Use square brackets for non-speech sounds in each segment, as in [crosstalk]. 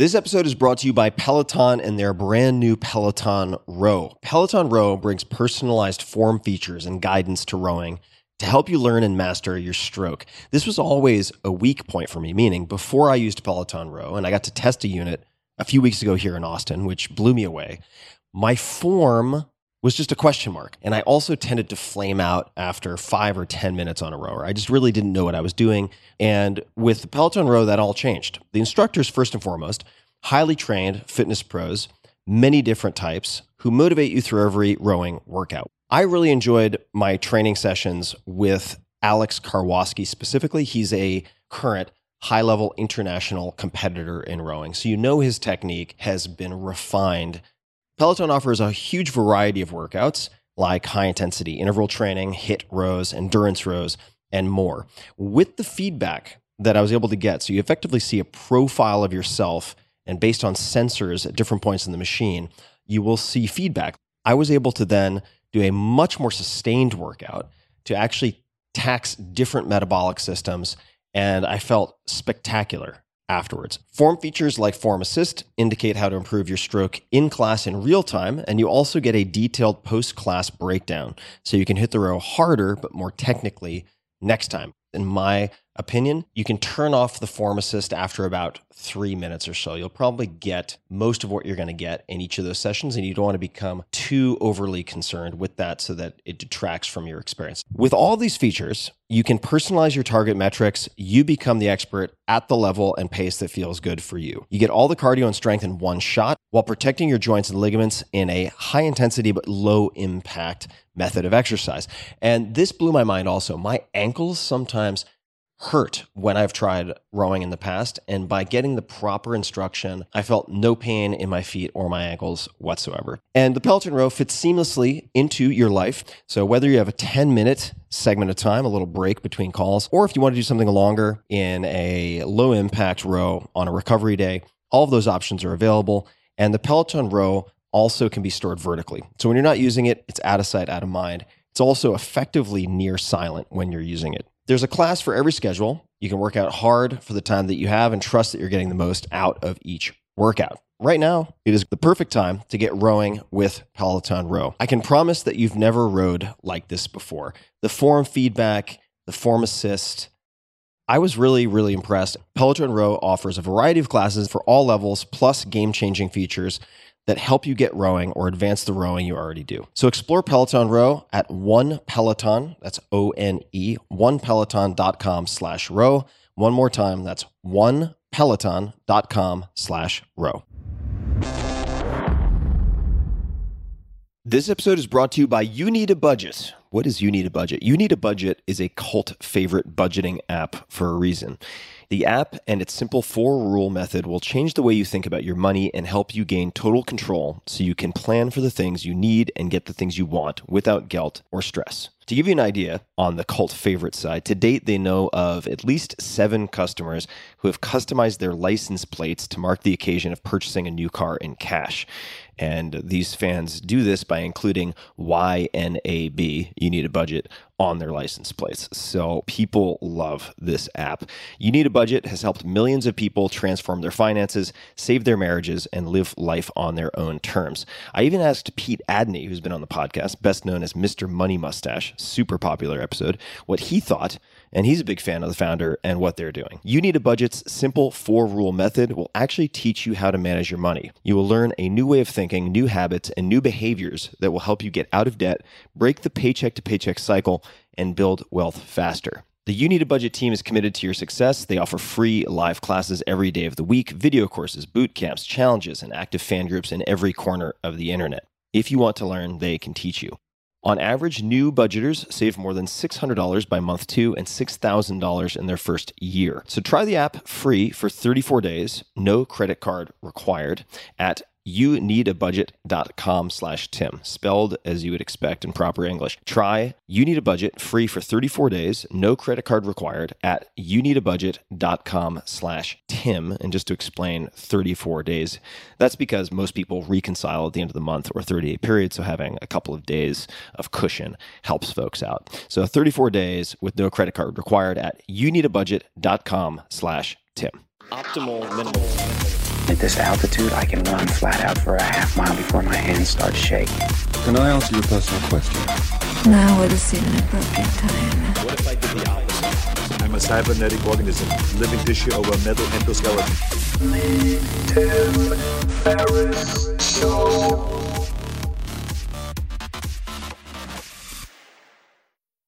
This episode is brought to you by Peloton and their brand new Peloton Row. Peloton Row brings personalized form features and guidance to rowing to help you learn and master your stroke. This was always a weak point for me, meaning before I used Peloton Row and I got to test a unit a few weeks ago here in Austin, which blew me away, my form was just a question mark. And I also tended to flame out after five or 10 minutes on a rower. I just really didn't know what I was doing. And with the Peloton row, that all changed. The instructors, first and foremost, highly trained fitness pros, many different types who motivate you through every rowing workout. I really enjoyed my training sessions with Alex Karwoski specifically. He's a current high level international competitor in rowing. So you know his technique has been refined Peloton offers a huge variety of workouts like high intensity interval training, HIIT rows, endurance rows, and more. With the feedback that I was able to get, so you effectively see a profile of yourself, and based on sensors at different points in the machine, you will see feedback. I was able to then do a much more sustained workout to actually tax different metabolic systems, and I felt spectacular afterwards. Form features like Form Assist indicate how to improve your stroke in class in real time, and you also get a detailed post class breakdown so you can hit the row harder but more technically next time. In my opinion, you can turn off the form assist after about three minutes or so. You'll probably get most of what you're going to get in each of those sessions, and you don't want to become too overly concerned with that so that it detracts from your experience. With all these features, you can personalize your target metrics. You become the expert at the level and pace that feels good for you. You get all the cardio and strength in one shot while protecting your joints and ligaments in a high intensity but low impact method of exercise. And this blew my mind also. My ankles sometimes hurt when I've tried rowing in the past. And by getting the proper instruction, I felt no pain in my feet or my ankles whatsoever. And the Peloton row fits seamlessly into your life. So whether you have a 10 minute segment of time, a little break between calls, or if you want to do something longer in a low impact row on a recovery day, all of those options are available. And the Peloton row also can be stored vertically. So when you're not using it, it's out of sight, out of mind. It's also effectively near silent when you're using it. There's a class for every schedule. You can work out hard for the time that you have and trust that you're getting the most out of each workout. Right now, it is the perfect time to get rowing with Peloton Row. I can promise that you've never rowed like this before. The form feedback, the form assist, I was really, really impressed. Peloton Row offers a variety of classes for all levels, plus game changing features that help you get rowing or advance the rowing you already do. So explore Peloton Row at one Peloton, that's O-N-E, onepeloton.com slash row. One more time, that's one peloton.com slash row. This episode is brought to you by You Need a Budget. What is You Need a Budget? You Need a Budget is a cult favorite budgeting app for a reason. The app and its simple four rule method will change the way you think about your money and help you gain total control so you can plan for the things you need and get the things you want without guilt or stress. To give you an idea on the cult favorite side, to date they know of at least seven customers who have customized their license plates to mark the occasion of purchasing a new car in cash. And these fans do this by including YNAB, you need a budget, on their license plates. So people love this app. You Need a Budget has helped millions of people transform their finances, save their marriages, and live life on their own terms. I even asked Pete Adeney, who's been on the podcast, best known as Mr. Money Mustache, super popular episode, what he thought and he's a big fan of the founder and what they're doing. You Need a Budget's simple four rule method will actually teach you how to manage your money. You will learn a new way of thinking, new habits, and new behaviors that will help you get out of debt, break the paycheck to paycheck cycle, and build wealth faster. The You Need a Budget team is committed to your success. They offer free live classes every day of the week, video courses, boot camps, challenges, and active fan groups in every corner of the internet. If you want to learn, they can teach you. On average, new budgeters save more than $600 by month two and $6,000 in their first year. So try the app free for 34 days, no credit card required at you need a budget.com slash tim spelled as you would expect in proper english. Try you need a budget free for 34 days no credit card required at you need a budget.com slash tim. And just to explain 34 days that's because most people reconcile at the end of the month or 30 day period so having a couple of days of cushion helps folks out. So 34 days with no credit card required at you need a budget.com slash tim. Optimal minimal At this altitude, I can run flat out for a half mile before my hands start shaking. Can I ask you a personal question? Now would seem an appropriate time. What if I did the opposite? I'm a cybernetic organism, living tissue over a metal endoskeleton.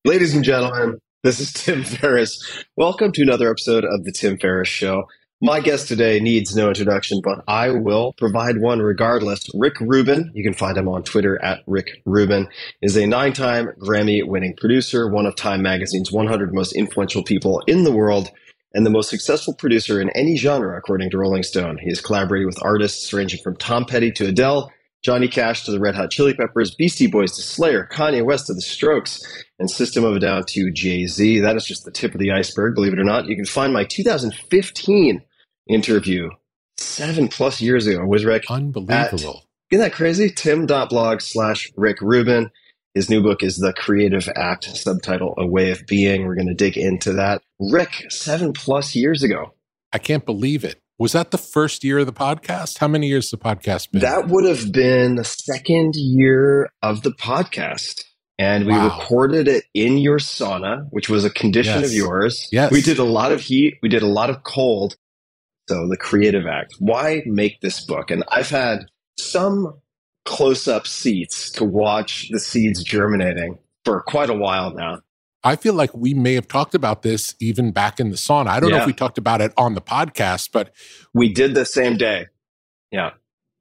Ladies and gentlemen, this is Tim Ferriss. Welcome to another episode of The Tim Ferriss Show. My guest today needs no introduction, but I will provide one regardless. Rick Rubin, you can find him on Twitter at Rick Rubin, is a nine time Grammy winning producer, one of Time Magazine's 100 most influential people in the world, and the most successful producer in any genre, according to Rolling Stone. He has collaborated with artists ranging from Tom Petty to Adele, Johnny Cash to the Red Hot Chili Peppers, Beastie Boys to Slayer, Kanye West to the Strokes, and System of a Down to Jay Z. That is just the tip of the iceberg, believe it or not. You can find my 2015 interview seven plus years ago was Rick. Unbelievable. At, isn't that crazy? Tim.blog slash Rick Rubin. His new book is The Creative Act, subtitle A Way of Being. We're going to dig into that. Rick, seven plus years ago. I can't believe it. Was that the first year of the podcast? How many years the podcast been? That would have been the second year of the podcast. And we wow. recorded it in your sauna, which was a condition yes. of yours. Yes. We did a lot of heat. We did a lot of cold. So the creative act. Why make this book? And I've had some close up seats to watch the seeds germinating for quite a while now. I feel like we may have talked about this even back in the sauna. I don't yeah. know if we talked about it on the podcast, but we did the same day. Yeah.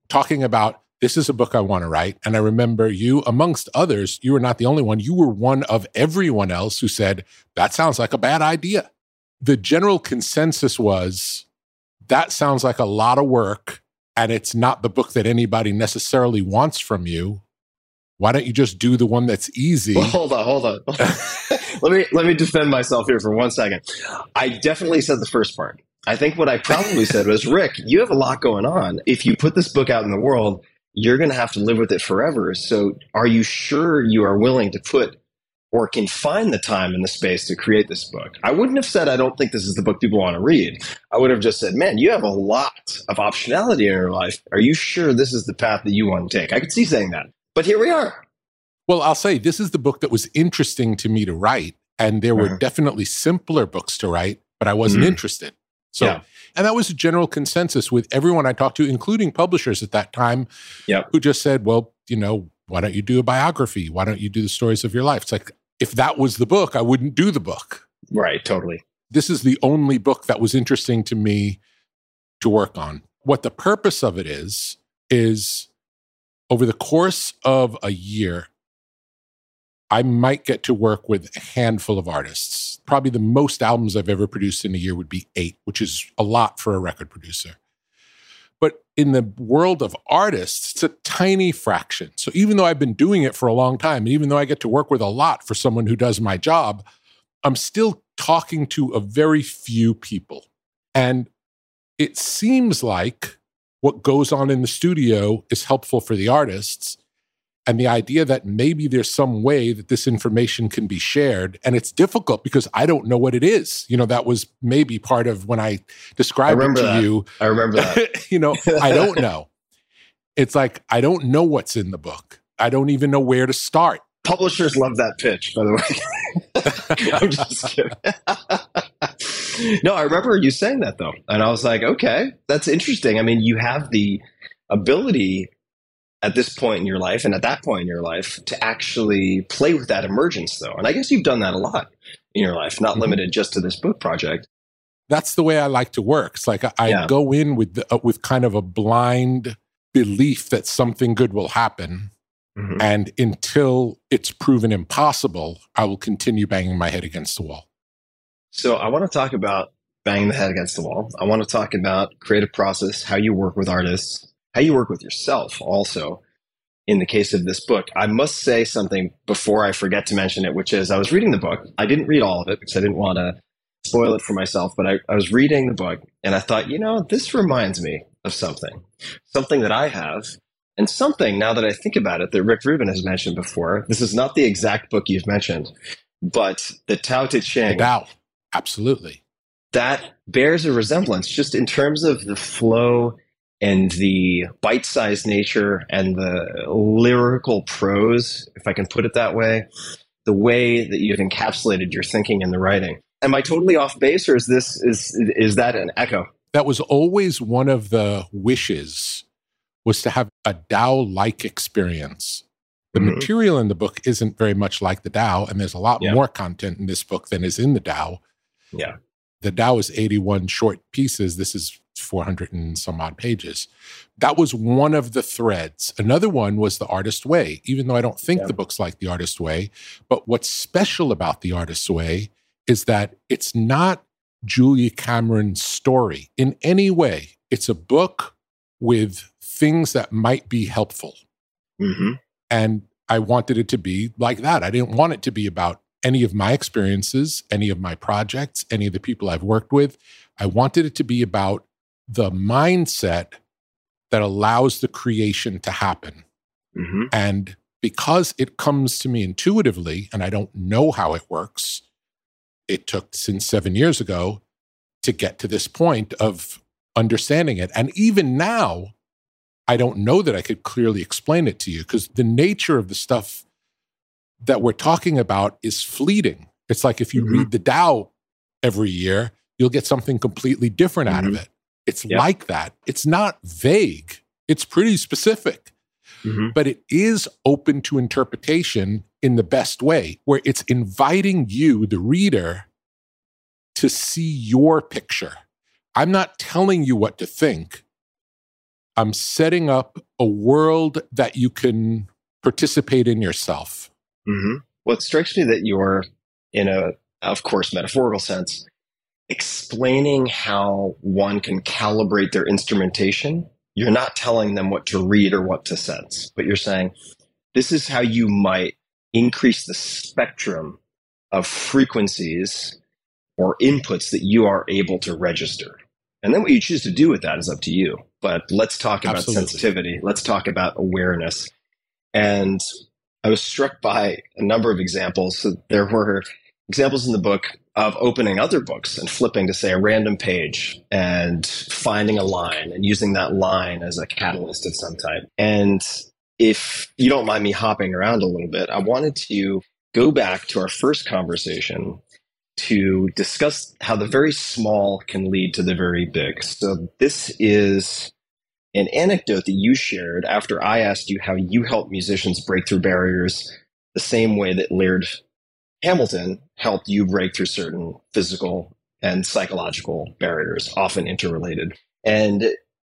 Talking about this is a book I want to write. And I remember you, amongst others, you were not the only one. You were one of everyone else who said, that sounds like a bad idea. The general consensus was that sounds like a lot of work and it's not the book that anybody necessarily wants from you. Why don't you just do the one that's easy? Well, hold on hold on. [laughs] [laughs] Let me let me defend myself here for one second. I definitely said the first part. I think what i probably said was rick you have a lot going on. If you put this book out in the world you're going to have to live with it forever. So are you sure you are willing to put or can find the time and the space to create this book. I wouldn't have said, I don't think this is the book people want to read. I would have just said, man, you have a lot of optionality in your life. Are you sure this is the path that you want to take? I could see saying that. But here we are. Well, I'll say this is the book that was interesting to me to write. And there were uh-huh. definitely simpler books to write, but I wasn't mm. interested. So, yeah. and that was a general consensus with everyone I talked to, including publishers at that time, yep. who just said, well, you know, why don't you do a biography? Why don't you do the stories of your life? It's like, if that was the book, I wouldn't do the book. Right, totally. This is the only book that was interesting to me to work on. What the purpose of it is, is over the course of a year, I might get to work with a handful of artists. Probably the most albums I've ever produced in a year would be eight, which is a lot for a record producer. But in the world of artists, it's a tiny fraction. So even though I've been doing it for a long time, and even though I get to work with a lot for someone who does my job, I'm still talking to a very few people. And it seems like what goes on in the studio is helpful for the artists and the idea that maybe there's some way that this information can be shared. And it's difficult because i don't know what it is. You know that was maybe part of when i described I it to that. you. I remember that. [laughs] You know i don't know. It's like i don't know what's in the book. I don't even know where to start. Publishers love that pitch by the way. [laughs] I'm just kidding. [laughs] No i remember you saying that though. And i was like okay that's interesting. I mean you have the ability at this point in your life and at that point in your life to actually play with that emergence though and i guess you've done that a lot in your life not mm-hmm. limited just to this book project that's the way i like to work it's like i, yeah. go in with the, uh, with kind of a blind belief that something good will happen mm-hmm. and until it's proven impossible i will continue banging my head against the wall so i want to talk about banging the head against the wall i want to talk about creative process how you work with artists how you work with yourself also in the case of this book. I must say something before I forget to mention it, which is I was reading the book. I didn't read all of it because I didn't want to spoil it for myself, but I, I was reading the book and I thought, you know, this reminds me of something, something that I have. And something, now that I think about it, that Rick Rubin has mentioned before. This is not the exact book you've mentioned, but the Tao Te Ching. Tao, absolutely. That bears a resemblance just in terms of the flow and the bite-sized nature and the lyrical prose, if I can put it that way, the way that you've encapsulated your thinking in the writing. Am I totally off base, or is this is is that an echo? That was always one of the wishes was to have a Tao-like experience. The Mhm. material in the book isn't very much like the Tao, and there's a lot Yeah. more content in this book than is in the Tao. Yeah. The Tao is 81 short pieces. This is 400 and some odd pages. That was one of the threads. Another one was The Artist Way, even though I don't think Yeah. the book's like The Artist Way. But what's special about The Artist Way is that it's not Julia Cameron's story in any way. It's a book with things that might be helpful. Mm-hmm. And I wanted it to be like that. I didn't want it to be about any of my experiences, any of my projects, any of the people I've worked with. I wanted it to be about the mindset that allows the creation to happen. Mm-hmm. And because it comes to me intuitively and I don't know how it works, it took since seven years ago to get to this point of understanding it. And even now, I don't know that I could clearly explain it to you because the nature of the stuff that we're talking about is fleeting. It's like if you Mhm. read the Tao every year, you'll get something completely different out of it. It's like that. It's not vague, it's pretty specific Mm-hmm. but it is open to interpretation in the best way, where it's inviting you, the reader, to see your picture. I'm not telling you what to think. I'm setting up a world that you can participate in yourself. Mm-hmm. Well, it strikes me that you're, in a, of course, metaphorical sense, explaining how one can calibrate their instrumentation. You're not telling them what to read or what to sense, but you're saying this is how you might increase the spectrum of frequencies or inputs that you are able to register. And then what you choose to do with that is up to you. But let's talk about Absolutely. sensitivity. Let's talk about awareness. And I was struck by a number of examples. There were examples in the book of opening other books and flipping to say a random page and finding a line and using that line as a catalyst of some type. And if you don't mind me hopping around a little bit, I wanted to go back to our first conversation to discuss how the very small can lead to the very big. So this is an anecdote that you shared after I asked you how you help musicians break through barriers the same way that Laird Hamilton helped you break through certain physical and psychological barriers, often interrelated. And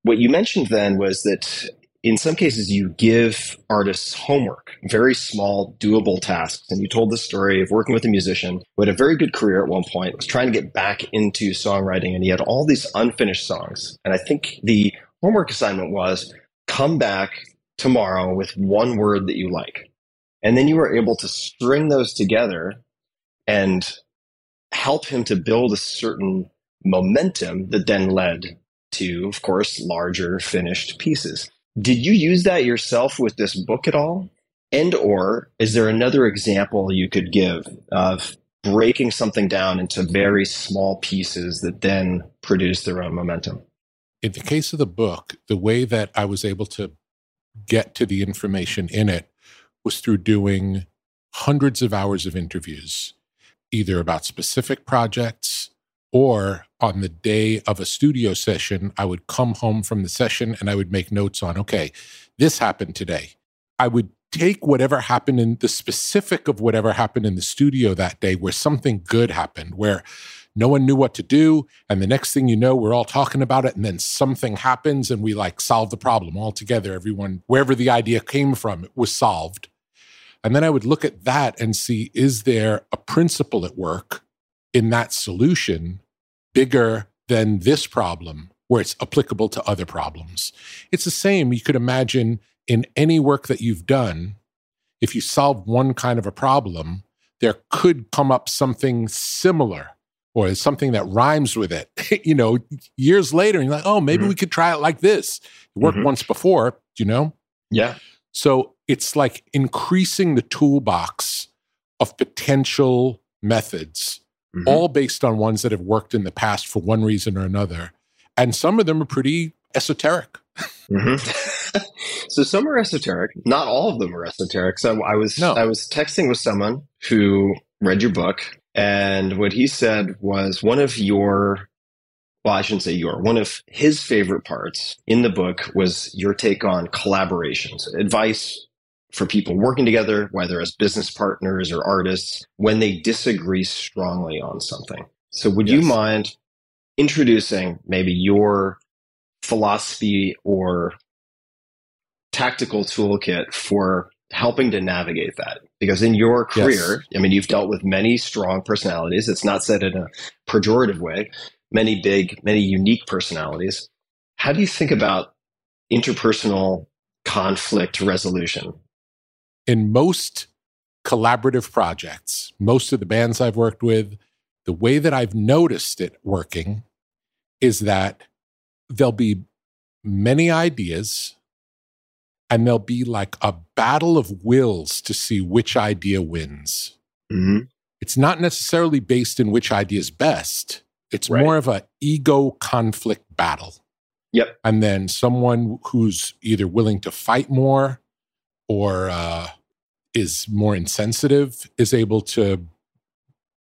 what you mentioned then was that in some cases you give artists homework, very small, doable tasks. And you told the story of working with a musician who had a very good career at one point, was trying to get back into songwriting, and he had all these unfinished songs. And I think the homework assignment was come back tomorrow with one word that you like. And then you were able to string those together and help him to build a certain momentum that then led to, of course, larger finished pieces. Did you use that yourself with this book at all? And or is there another example you could give of breaking something down into very small pieces that then produce their own momentum? In the case of the book, the way that I was able to get to the information in it was through doing hundreds of hours of interviews, either about specific projects or on the day of a studio session, I would come home from the session and I would make notes on, okay, this happened today. I would take whatever happened in the specific of whatever happened in the studio that day where something good happened, where no one knew what to do. And the next thing you know, we're all talking about it. And then something happens and we like solve the problem all together. Everyone, wherever the idea came from, it was solved. And then I would look at that and see is there a principle at work in that solution bigger than this problem where it's applicable to other problems? It's the same. You could imagine in any work that you've done, if you solve one kind of a problem, there could come up something similar or something that rhymes with it. [laughs] you know, years later, and you're like, oh, maybe Mhm. we could try it like this. It worked Mhm. once before, you know? Yeah. So it's like increasing the toolbox of potential methods, Mhm. all based on ones that have worked in the past for one reason or another. And some of them are pretty esoteric. Mm-hmm. [laughs] [laughs] so some are esoteric. Not all of them are esoteric. So I was No. I was texting with someone who read your book, and what he said was one of your well, I shouldn't say your one of his favorite parts in the book was your take on collaborations, advice for people working together, whether as business partners or artists, when they disagree strongly on something. So would you mind introducing maybe your philosophy or tactical toolkit for helping to navigate that. Because in your Yes. career i mean you've dealt with many strong personalities. It's not said in a pejorative way. Many big many unique personalities. How do you think about interpersonal conflict resolution? In most collaborative projects, most of the bands I've worked with, the way that I've noticed it working is that there'll be many ideas and there'll be like a battle of wills to see which idea wins. mm-hmm. It's not necessarily based in which idea is best. It's Right. more of a ego conflict battle. Yep. And then someone who's either willing to fight more or uh, is more insensitive is able to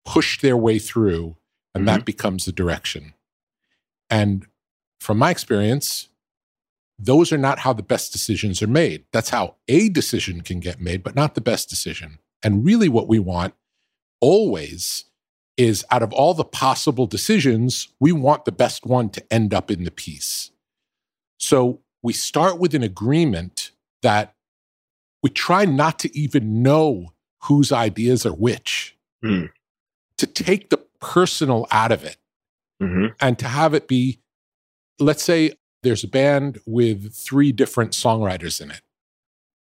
push their way through, and that becomes the direction. And from my experience, those are not how the best decisions are made. That's how a decision can get made, but not the best decision. And really, what we want always is out of all the possible decisions, we want the best one to end up in the piece. So we start with an agreement that we try not to even know whose ideas are which, Hmm. to take the personal out of it Mm-hmm. and to have it be, let's say there's a band with three different songwriters in it.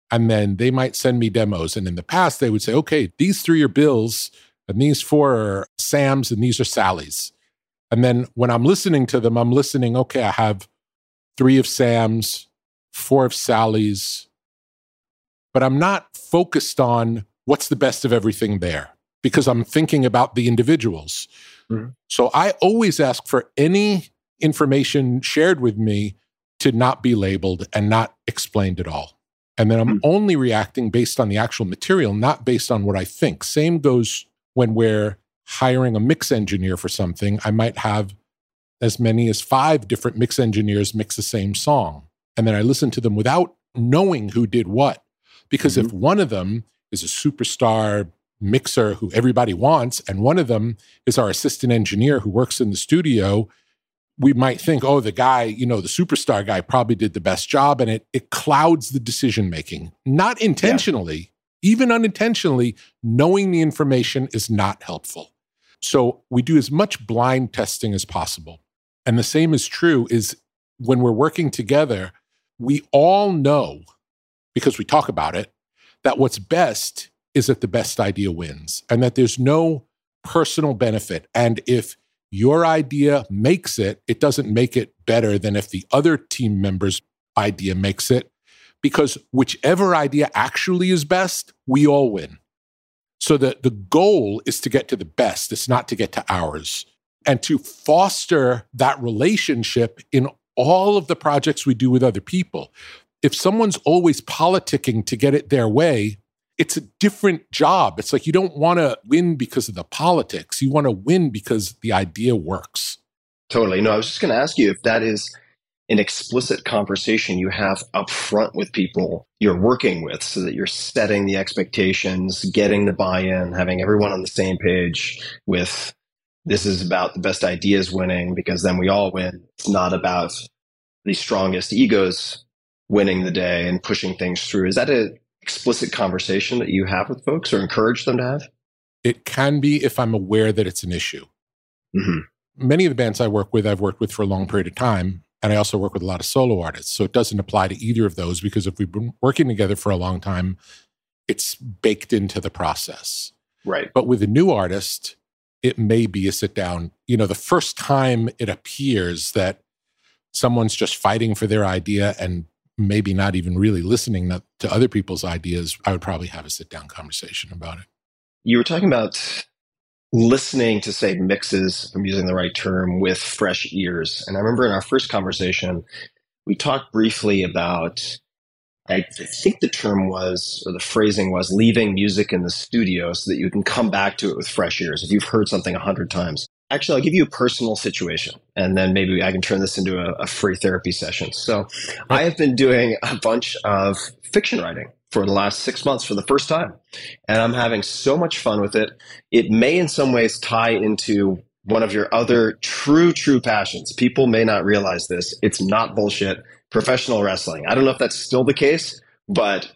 And then they might send me demos. And in the past, they would say, okay, these three are Bill's, and these four are Sam's, and these are Sally's. And then when I'm listening to them, I'm listening, okay, I have three of Sam's, four of Sally's, but I'm not focused on what's the best of everything there because I'm thinking about the individuals. Mhm. So I always ask for any information shared with me to not be labeled and not explained at all. And then I'm Mhm. only reacting based on the actual material, not based on what I think. Same goes when we're hiring a mix engineer for something. I might have as many as five different mix engineers mix the same song. And then I listen to them without knowing who did what. Because if one of them is a superstar mixer who everybody wants, and one of them is our assistant engineer who works in the studio, we might think, oh, the guy, you know, the superstar guy probably did the best job. And it, it clouds the decision making, not intentionally, even unintentionally. Knowing the information is not helpful. So we do as much blind testing as possible. And the same is true is when we're working together, we all know because we talk about it that what's best is that the best idea wins and that there's no personal benefit. And if your idea makes it, it doesn't make it better than if the other team member's idea makes it, because whichever idea actually is best, we all win. So the, the goal is to get to the best, it's not to get to ours. And to foster that relationship in all of the projects we do with other people. If someone's always politicking to get it their way, it's a different job. It's like you don't want to win because of the politics. You want to win because the idea works. Totally. No, I was just going to ask you if that is an explicit conversation you have up front with people you're working with so that you're setting the expectations, getting the buy in, having everyone on the same page with this is about the best ideas winning because then we all win. It's not about the strongest egos winning the day and pushing things through. Is that an explicit conversation that you have with folks or encourage them to have? It can be if I'm aware that it's an issue. hmm Many of the bands I work with, I've worked with for a long period of time. And I also work with a lot of solo artists. So it doesn't apply to either of those because if we've been working together for a long time, it's baked into the process. Right. But with a new artist, it may be a sit down. You know, the first time it appears that someone's just fighting for their idea and maybe not even really listening to- other people's ideas, I would probably have a sit down conversation about it. You were talking about listening to say mixes, if I'm using the right term, with fresh ears. And I remember in our first conversation, we talked briefly about I think the term was, or the phrasing was, leaving music in the studio so that you can come back to it with fresh ears if you've heard something a hundred times. Actually, I'll give you a personal situation, and then maybe I can turn this into a, a free therapy session. So, I have been doing a bunch of fiction writing for the last six months for the first time, and I'm having so much fun with it. It may, in some ways, tie into one of your other true, true passions. People may not realize this. It's not bullshit professional wrestling. I don't know if that's still the case, but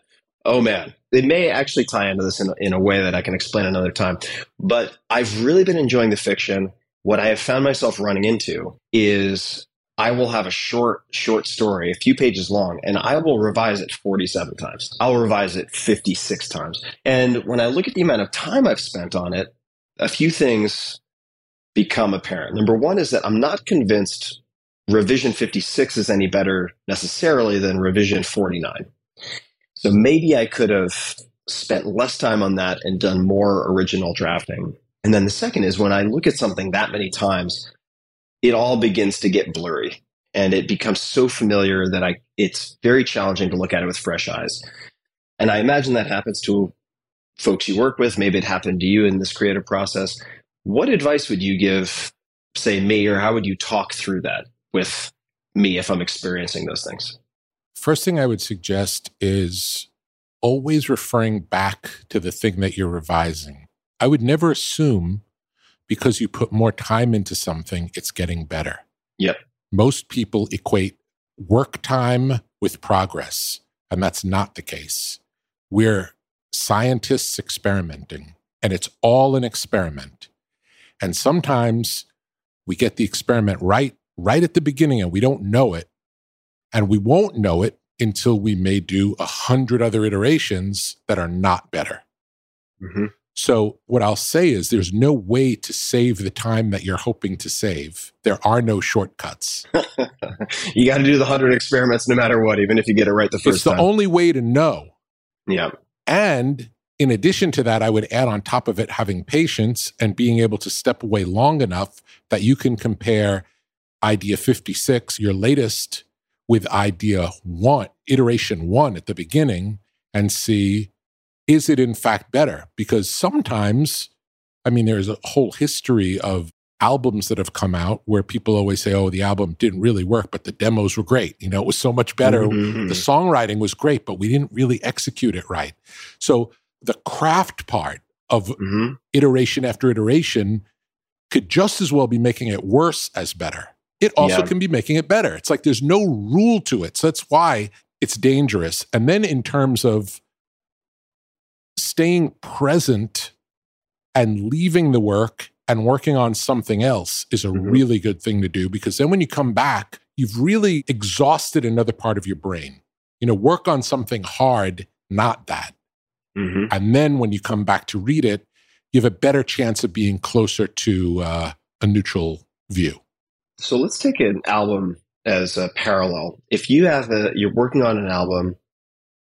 oh man, it may actually tie into this in, in a way that I can explain another time. But I've really been enjoying the fiction. What I have found myself running into is I will have a short, short story, a few pages long, and I will revise it 47 times. I'll revise it 56 times. And when I look at the amount of time I've spent on it, a few things become apparent. Number one is that I'm not convinced revision 56 is any better necessarily than revision 49. So maybe I could have spent less time on that and done more original drafting. And then the second is when I look at something that many times, it all begins to get blurry and it becomes so familiar that I it's very challenging to look at it with fresh eyes. And I imagine that happens to folks you work with. Maybe it happened to you in this creative process. What advice would you give, say, me, or how would you talk through that? with me if I'm experiencing those things? First thing I would suggest is always referring back to the thing that you're revising. I would never assume because you put more time into something, it's getting better. Yep. Most people equate work time with progress, and that's not the case. We're scientists experimenting, and it's all an experiment. And sometimes we get the experiment right right at the beginning and we don't know it. And we won't know it until we may do a hundred other iterations that are not better. Mm-hmm. So, what I'll say is there's no way to save the time that you're hoping to save. There are no shortcuts. [laughs] you got to do the 100 experiments no matter what, even if you get it right the first it's the time. only way to know. Yeah. And in addition to that, I would add on top of it having patience and being able to step away long enough that you can compare idea 56, your latest with idea one, iteration one at the beginning, and see is it in fact better? Because sometimes, I mean, there's a whole history of albums that have come out where people always say, oh, the album didn't really work, but the demos were great. You know, it was so much better. Mm-hmm. The songwriting was great, but we didn't really execute it right. So the craft part of mm-hmm. iteration after iteration could just as well be making it worse as better it also yeah. can be making it better. It's like there's no rule to it. So that's why it's dangerous. And then in terms of staying present and leaving the work and working on something else is a mm-hmm. really good thing to do because then when you come back, you've really exhausted another part of your brain. You know, work on something hard, not that. Mm-hmm. And then when you come back to read it, you have a better chance of being closer to uh, a neutral view. So let's take an album as a parallel. If you have a, you're working on an album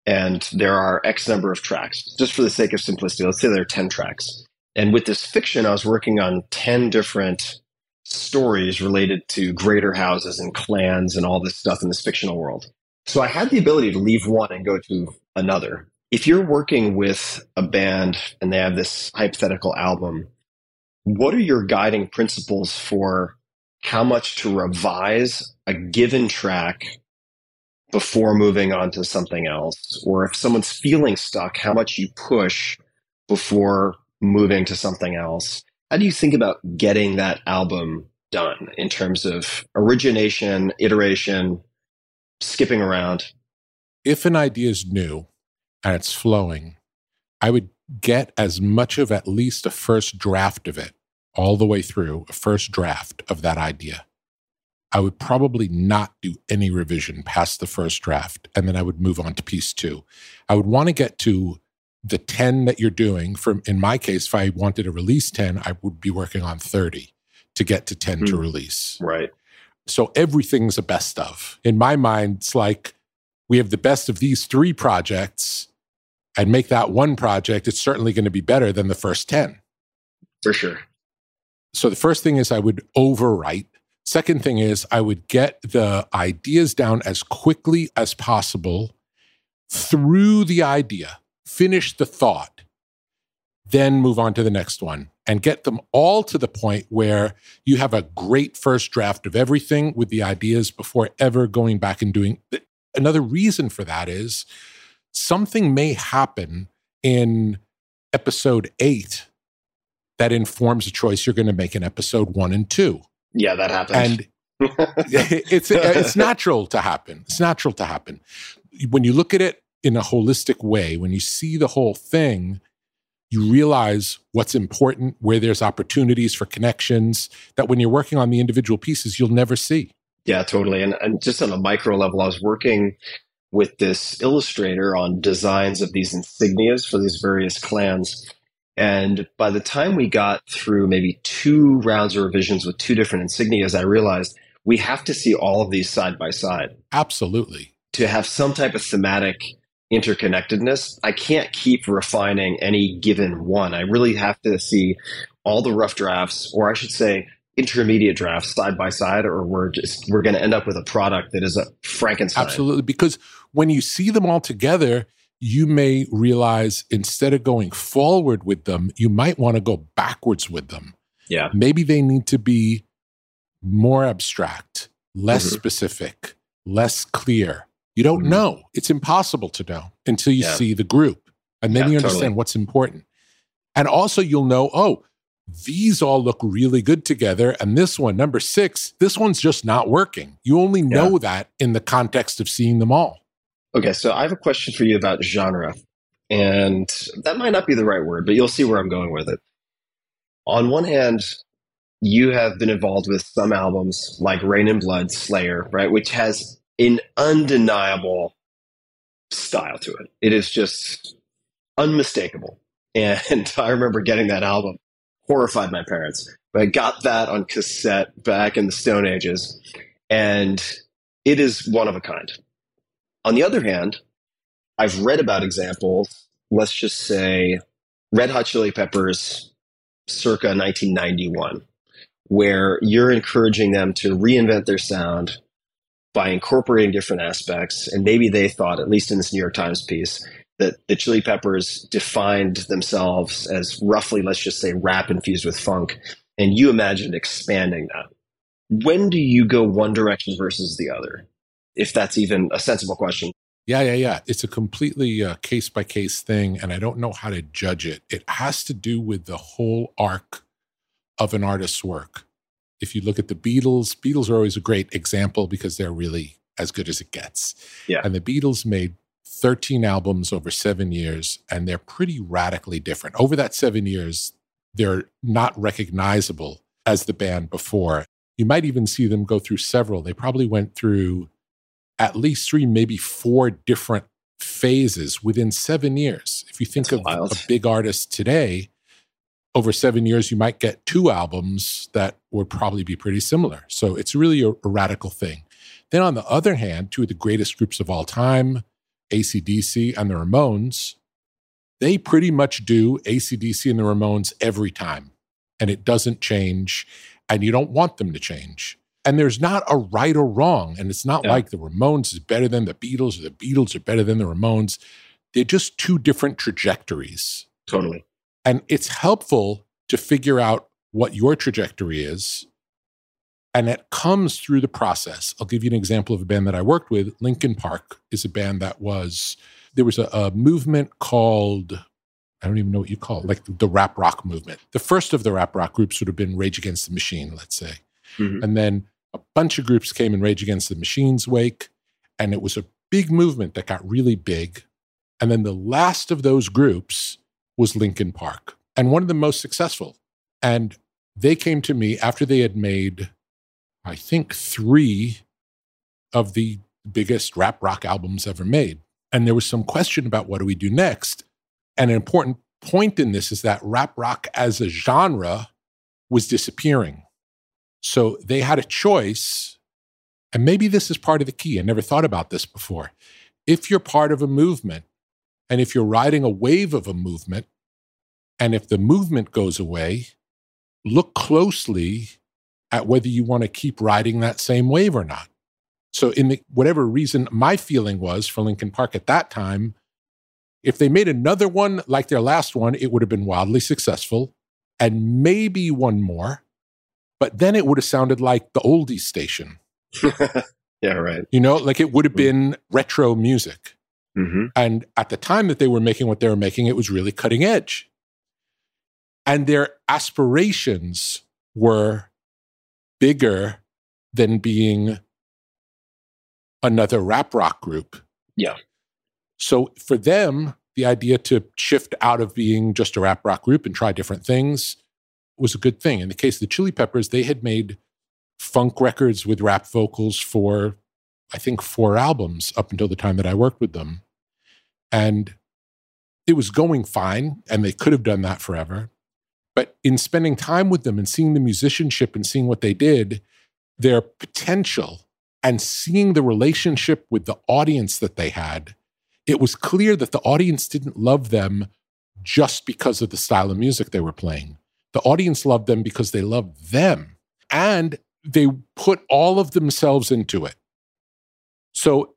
and there are X number of tracks, just for the sake of simplicity, let's say there are 10 tracks. And with this fiction, I was working on 10 different stories related to greater houses and clans and all this stuff in this fictional world. So I had the ability to leave one and go to another. If you're working with a band and they have this hypothetical album, what are your guiding principles for how much to revise a given track before moving on to something else. Or if someone's feeling stuck, how much you push before moving to something else. How do you think about getting that album done in terms of origination, iteration, skipping around? If an idea is new and it's flowing, I would get as much of at least a first draft of it all the way through a first draft of that idea, I would probably not do any revision past the first draft. And then I would move on to piece two. I would want to get to the 10 that you're doing. From in my case, if I wanted to release 10, I would be working on 30 to get to 10 mm. to hmm. release. Right. So everything's a best of. In my mind, it's like we have the best of these three projects and make that one project, it's certainly going to be better than the first 10. For sure. So the first thing is I would overwrite Second thing is, I would get the ideas down as quickly as possible through the idea, finish the thought, then move on to the next one and get them all to the point where you have a great first draft of everything with the ideas before ever going back and doing. Another reason for that is something may happen in episode eight that informs a choice you're going to make in episode one and two. Yeah, that happens. And [laughs] it's it's natural to happen. It's natural to happen. When you look at it in a holistic way, when you see the whole thing, you realize what's important, where there's opportunities for connections that when you're working on the individual pieces, you'll never see. Yeah, totally. And, and just on a micro level, I was working with this illustrator on designs of these insignias for these various clans. And by the time we got through maybe two rounds of revisions with two different insignias, I realized we have to see all of these side by side. Absolutely. To have some type of thematic interconnectedness, I can't keep refining any given one. I really have to see all the rough drafts, or I should say, intermediate drafts side by side, or we're just we're going to end up with a product that is a Frankenstein. Absolutely, because when you see them all together, you may realize instead of going forward with them, you might want to go backwards with them. Yeah, maybe they need to be more abstract, less mm-hmm. specific, less clear you don't mm-hmm. know. It's impossible to know until you yeah. see the group. And then yeah, you understand totally. what's important. And also, you'll know, oh, these all look really good together. And this one, number six, this one's just not working. You only know yeah. that in the context of seeing them all. Okay, so I have a question for you about genre. And that might not be the right word, but you'll see where I'm going with it. On one hand, you have been involved with some albums like Reign in Blood, Slayer, right, which has an undeniable style to it. It is just unmistakable. And [laughs] I remember getting that album, horrified my parents. But I got that on cassette back in the Stone Ages, and it is one of a kind. On the other hand, I've read about examples, let's just say Red Hot Chili Peppers circa 1991, where you're encouraging them to reinvent their sound, by incorporating different aspects. And maybe they thought, at least in this New York Times piece, that the Chili Peppers defined themselves as roughly, let's just say, rap infused with funk. And you imagined expanding that. When do you go one direction versus the other? If that's even a sensible question. Yeah, yeah, yeah. It's a completely case by case thing, and I don't know how to judge it. It has to do with the whole arc of an artist's work if you look at the Beatles, Beatles are always a great example because they're really as good as it gets. Yeah. And the Beatles made 13 albums over seven years, and they're pretty radically different. Over that seven years, they're not recognizable as the band before. You might even see them go through several. They probably went through at least three, maybe four different phases within seven years. If you think That's of wild. a big artist today, over seven years, you might get two albums that would probably be pretty similar. So it's really a, a radical thing. Then, on the other hand, two of the greatest groups of all time, AC/DC and the Ramones, they pretty much do AC/DC and the Ramones every time. And it doesn't change. And you don't want them to change. And there's not a right or wrong. And it's not yeah. like the Ramones is better than the Beatles or the Beatles are better than the Ramones. They're just two different trajectories. Totally. And it's helpful to figure out what your trajectory is. And it comes through the process. I'll give you an example of a band that I worked with. Linkin Park is a band that was, there was a, a movement called, I don't even know what you call it, like the, the, rap rock movement. The first of the rap rock groups would have been Rage Against the Machine, let's say. Mm-hmm. And then a bunch of groups came in Rage Against the Machine's wake. And it was a big movement that got really big. And then the last of those groups was Linkin Park and one of the most successful. And they came to me after they had made, I think, three of the biggest rap rock albums ever made. And there was some question about what do we do next. And an important point in this is that rap rock as a genre was disappearing. So they had a choice. And maybe this is part of the key. I never thought about this before. If you're part of a movement and if you're riding a wave of a movement, and if the movement goes away, look closely at whether you want to keep riding that same wave or not. So, in the, whatever reason, my feeling was for Linkin Park at that time, if they made another one like their last one, it would have been wildly successful and maybe one more, but then it would have sounded like the oldies station. [laughs] yeah, right. You know, like it would have been retro music. Mm-hmm. And at the time that they were making what they were making, it was really cutting edge. And their aspirations were bigger than being another rap rock group. Yeah. So for them, the idea to shift out of being just a rap rock group and try different things was a good thing. In the case of the Chili Peppers, they had made funk records with rap vocals for, I think, four albums up until the time that I worked with them. And it was going fine, and they could have done that forever. But in spending time with them and seeing the musicianship and seeing what they did, their potential and seeing the relationship with the audience that they had, it was clear that the audience didn't love them just because of the style of music they were playing. The audience loved them because they loved them and they put all of themselves into it. So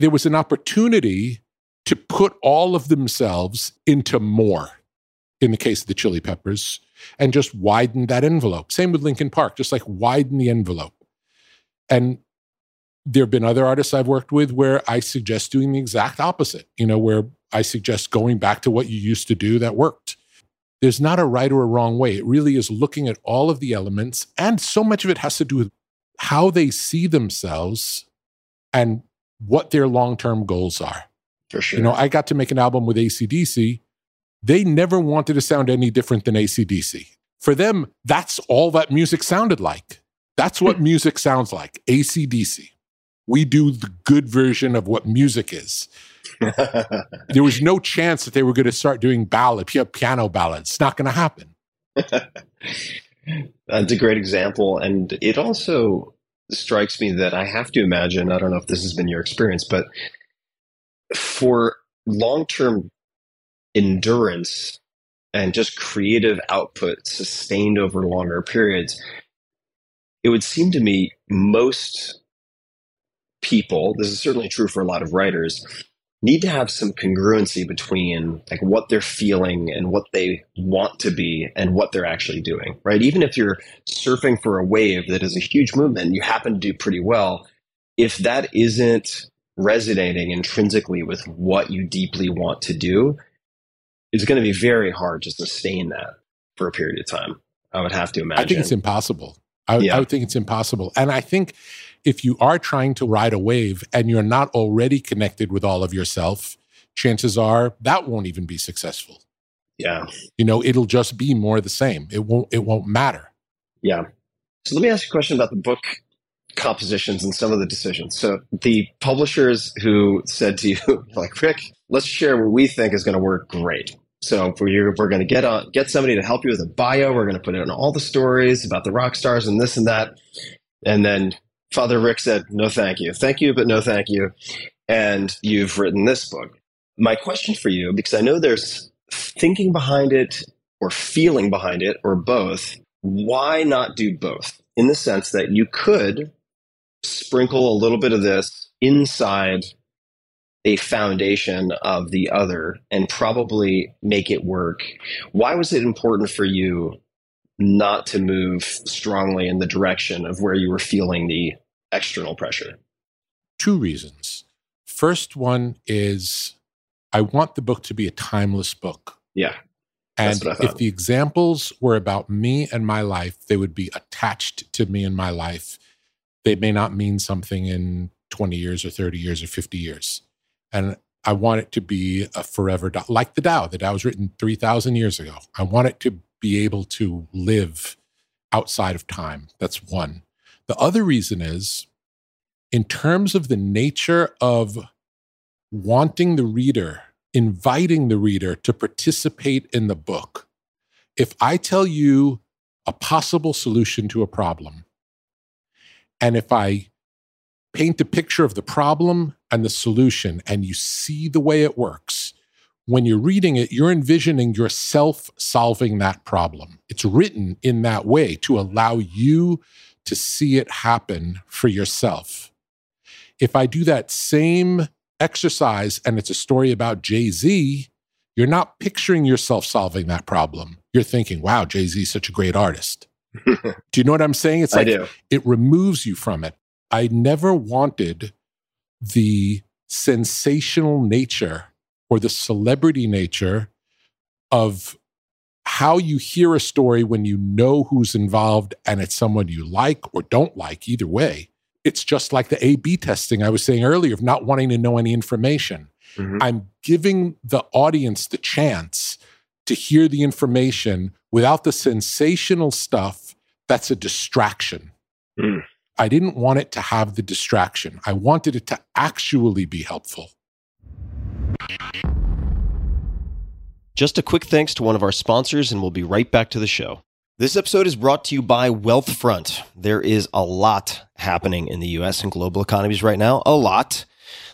there was an opportunity to put all of themselves into more in the case of the Chili Peppers and just widen that envelope. Same with Linkin Park, just like widen the envelope. And there have been other artists I've worked with where I suggest doing the exact opposite, you know, where I suggest going back to what you used to do that worked. There's not a right or a wrong way. It really is looking at all of the elements, and so much of it has to do with how they see themselves and what their long term goals are. For sure. You know, I got to make an album with AC/DC. They never wanted to sound any different than AC/DC. For them, that's all that music sounded like. That's what hmm. music sounds like AC/DC. We do the good version of what music is. [laughs] there was no chance that they were going to start doing ballad, piano ballads. It's not going to happen. [laughs] That's a great example. And it also strikes me that I have to imagine, I don't know if this has been your experience, but for long term endurance and just creative output sustained over longer periods, it would seem to me most people, this is certainly true for a lot of writers, need to have some congruency between like what they're feeling and what they want to be and what they're actually doing right even if you're surfing for a wave that is a huge movement and you happen to do pretty well if that isn't resonating intrinsically with what you deeply want to do it's going to be very hard to sustain that for a period of time i would have to imagine I think it's impossible. I, Yeah. I would think it's impossible. And I think if you are trying to ride a wave and you're not already connected with all of yourself, chances are that won't even be successful. yeah You know, it'll just be more the same. It won't it won't matter. Yeah. So let me ask you a question about the book compositions and some of the decisions. So the publishers who said to you, [laughs] like, Rick, let's share what we think is going to work great. So we're, we're going to get on, get somebody to help you with a bio. We're going to put in all the stories about the rock stars and this and that. And then Father Rick said, no, thank you. Thank you, but no, thank you. And you've written this book. My question for you, because I know there's thinking behind it or feeling behind it or both, why not do both? In the sense that you could sprinkle a little bit of this inside a foundation of the other and probably make it work. Why was it important for you not to move strongly in the direction of where you were feeling the external pressure? Two reasons. First one is I want the book to be a timeless book. Yeah. And That's what I if the examples were about me and my life, they would be attached to me and my life. They may not mean something in 20 years or 30 years or 50 years. And I want it to be a forever, like the Tao. The Tao was written 3,000 years ago. I want it to be able to live outside of time. That's one. The other reason is in terms of the nature of wanting the reader, inviting the reader to participate in the book. If I tell you a possible solution to a problem, and if I paint a picture of the problem and the solution, and you see the way it works, when you're reading it, you're envisioning yourself solving that problem. It's written in that way to allow you to see it happen for yourself. If I do that same exercise and it's a story about Jay Z, you're not picturing yourself solving that problem. You're thinking, wow, Jay Z is such a great artist. [laughs] do you know what I'm saying? It's like it removes you from it. I never wanted the sensational nature or the celebrity nature of how you hear a story when you know who's involved and it's someone you like or don't like, either way. It's just like the A B testing I was saying earlier of not wanting to know any information. Mhm. I'm giving the audience the chance to hear the information without the sensational stuff that's a distraction. Mm. I didn't want it to have the distraction. I wanted it to actually be helpful. Just a quick thanks to one of our sponsors, and we'll be right back to the show. This episode is brought to you by Wealthfront. There is a lot happening in the US and global economies right now. A lot.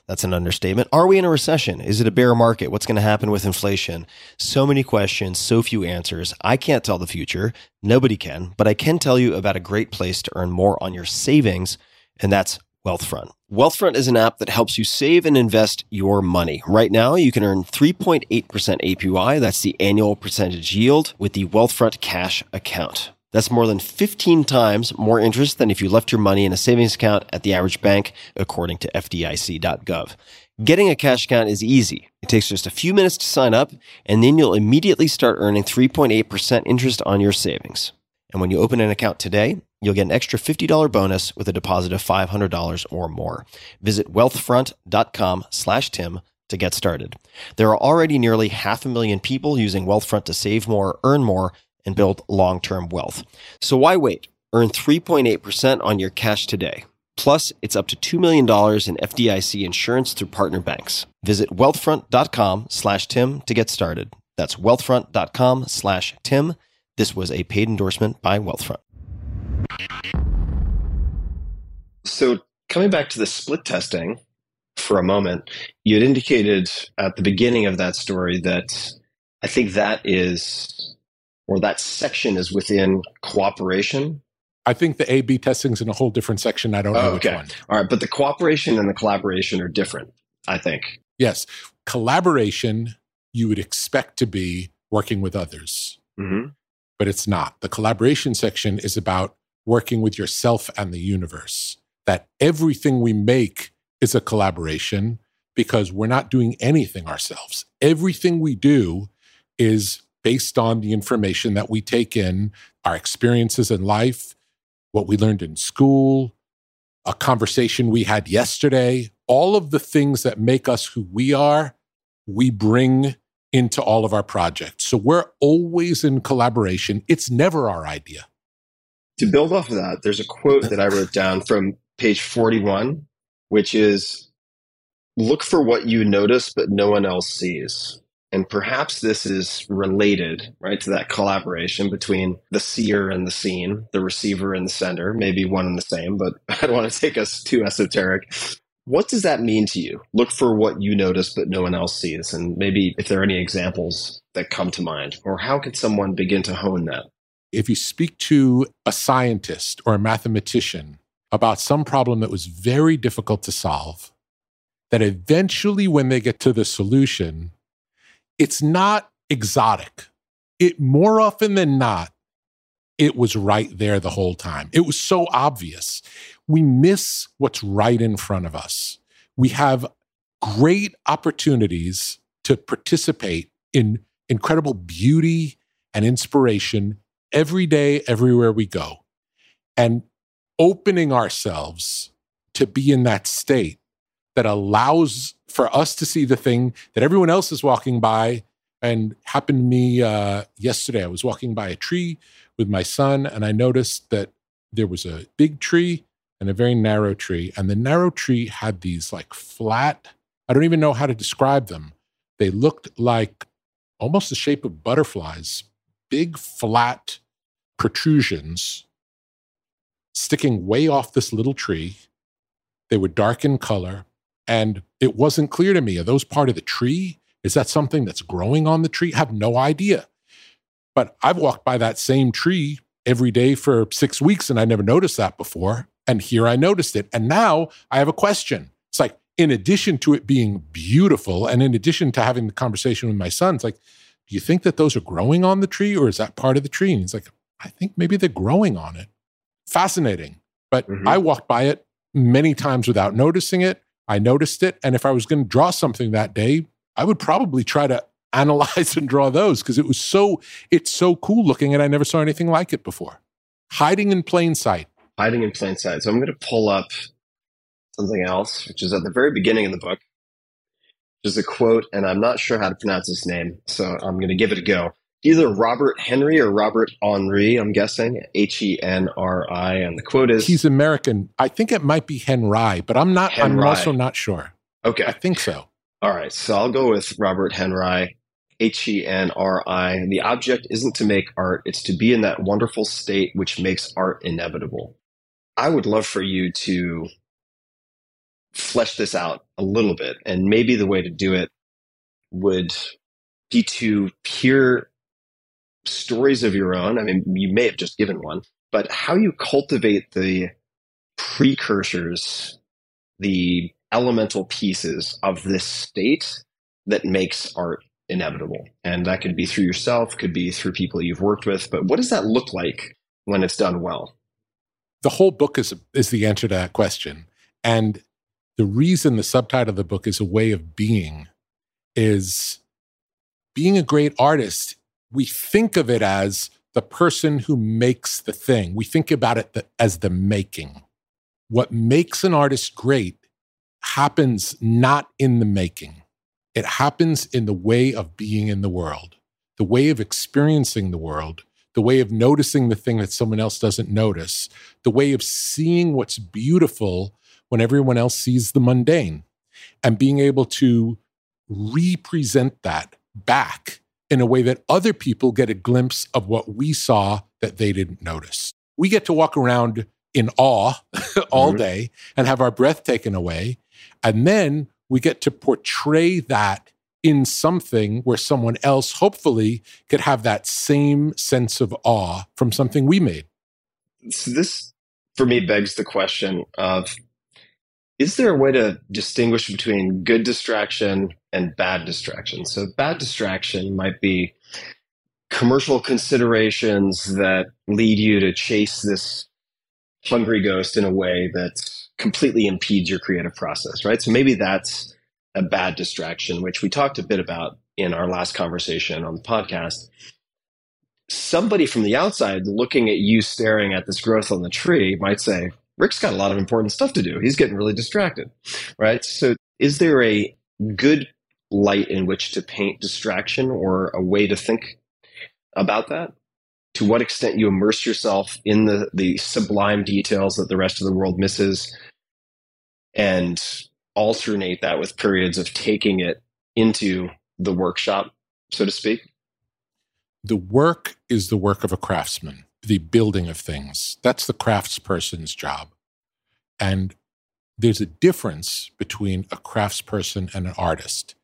That's an understatement. Are we in a recession? Is it a bear market? What's going to happen with inflation? So many questions, so few answers. I can't tell the future. Nobody can, but I can tell you about a great place to earn more on your savings, and that's Wealthfront. Wealthfront is an app that helps you save and invest your money. Right now, you can earn 3.8% APY. That's the annual percentage yield with the Wealthfront Cash account. That's more than 15 times more interest than if you left your money in a savings account at the average bank, according to FDIC.gov. Getting a cash account is easy. It takes just a few minutes to sign up, and then you'll immediately start earning 3.8% interest on your savings. And when you open an account today, you'll get an extra $50 bonus with a deposit of $500 or more. Visit wealthfront.com slash Tim to get started. There are already nearly half a million people using Wealthfront to save more, earn more, and build long-term wealth. So why wait? Earn 3.8% on your cash today. Plus, it's up to $2 million in FDIC insurance through partner banks. Visit wealthfront.com slash Tim to get started. That's wealthfront.com slash Tim. This was a paid endorsement by Wealthfront. So, coming back to the split testing for a moment, you had indicated at the beginning of that story that I think that is, or that section is within cooperation. I think the A B testing is in a whole different section. I don't know Oh, which okay. one. All right, but the cooperation and the collaboration are different, I think. Yes. Collaboration, you would expect to be working with others, Mm-hmm. but it's not. The collaboration section is about working with yourself and the universe. That everything we make is a collaboration because we're not doing anything ourselves. Everything we do is based on the information that we take in, our experiences in life, what we learned in school, a conversation we had yesterday, all of the things that make us who we are, we bring into all of our projects. So we're always in collaboration. It's never our idea. To build off of that, there's a quote that I wrote down from page 41, which is look for what you notice, but no one else sees. And perhaps this is related, right, to that collaboration between the seer and the seen, the receiver and the sender, maybe one and the same, but [laughs] I don't want to take us too esoteric. What does that mean to you? Look for what you notice, but no one else sees. And maybe if there are any examples that come to mind, or how could someone begin to hone that? If you speak to a scientist or a mathematician about some problem that was very difficult to solve, that eventually, when they get to the solution, it's not exotic. It more often than not, it was right there the whole time. It was so obvious. We miss what's right in front of us. We have great opportunities to participate in incredible beauty and inspiration every day, everywhere we go. And opening ourselves to be in that state that allows for us to see the thing that everyone else is walking by. And happened to me uh, yesterday. I was walking by a tree with my son, and I noticed that there was a big tree and a very narrow tree. And the narrow tree had these like flat, I don't even know how to describe them. They looked like almost the shape of butterflies, big flat protrusions sticking way off this little tree. They were dark in color, and it wasn't clear to me are those part of the tree? Is that something that's growing on the tree? I have no idea. But I've walked by that same tree every day for six weeks and I never noticed that before. And here I noticed it. And now I have a question. It's like, in addition to it being beautiful and in addition to having the conversation with my son, it's like, do you think that those are growing on the tree or is that part of the tree? And he's like, I think maybe they're growing on it. Fascinating. But Mhm. I walked by it many times without noticing it. I noticed it. And if I was going to draw something that day, I would probably try to [laughs] analyze and draw those because it was so, it's so cool looking and I never saw anything like it before. Hiding in plain sight. hiding in plain sight. So I'm going to pull up something else, which is at the very beginning of the book. There's a quote, and I'm not sure how to pronounce his name, so I'm going to give it a go. Either Robert Henry or Robert Henri, I'm guessing, H E N R I, and the quote is He's American. I think it might be Henry, but I'm not, I'm also not sure. Okay. I think so. All right, so I'll go with Robert Henry, H E N R I. The object isn't to make art, it's to be in that wonderful state which makes art inevitable. I would love for you to flesh this out a little bit, and maybe the way to do it would be to hear stories of your own. I mean, you may have just given one, but how you cultivate the precursors, the elemental pieces of this state that makes art inevitable. And that could be through yourself, could be through people you've worked with. But what does that look like when it's done well? The whole book is, is the answer to that question. And the reason the subtitle of the book is a way of being is being a great artist. We think of it as the person who makes the thing. We think about it as the making. What makes an artist great happens not in the making. It happens in the way of being in the world, the way of experiencing the world, the way of noticing the thing that someone else doesn't notice, the way of seeing what's beautiful when everyone else sees the mundane, and being able to represent that back in a way that other people get a glimpse of what we saw that they didn't notice. We get to walk around in awe [laughs] all Mhm. day and have our breath taken away. And then we get to portray that in something where someone else hopefully could have that same sense of awe from something we made. So this, for me, begs the question of is there a way to distinguish between good distraction and bad distraction? So, bad distraction might be commercial considerations that lead you to chase this hungry ghost in a way that completely impedes your creative process, right? So, maybe that's a bad distraction, which we talked a bit about in our last conversation on the podcast somebody from the outside looking at you staring at this growth on the tree might say, Rick's got a lot of important stuff to do. He's getting really distracted, right? So, is there a good light in which to paint distraction or a way to think about that? To what extent you immerse yourself in the, the sublime details that the rest of the world misses and alternate that with periods of taking it into the workshop, so to speak? the work is the work of a craftsman, the building of things. That's the craftsperson's job. And there's a difference between a craftsperson and an artist.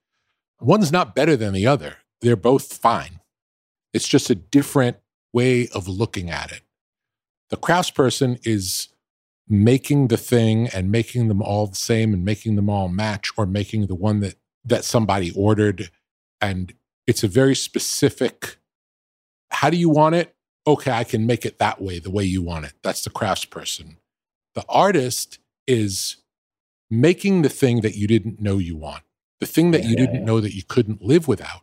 One's not better than the other, they're both fine. It's just a different way of looking at it. The craftsperson is making the thing and making them all the same and making them all match or making the one that that somebody ordered and it's a very specific how do you want it? Okay, I can make it that way, the way you want it. That's the craftsperson. The artist is making the thing that you didn't know you want, the thing that Yeah, you yeah, didn't yeah. know that you couldn't live without,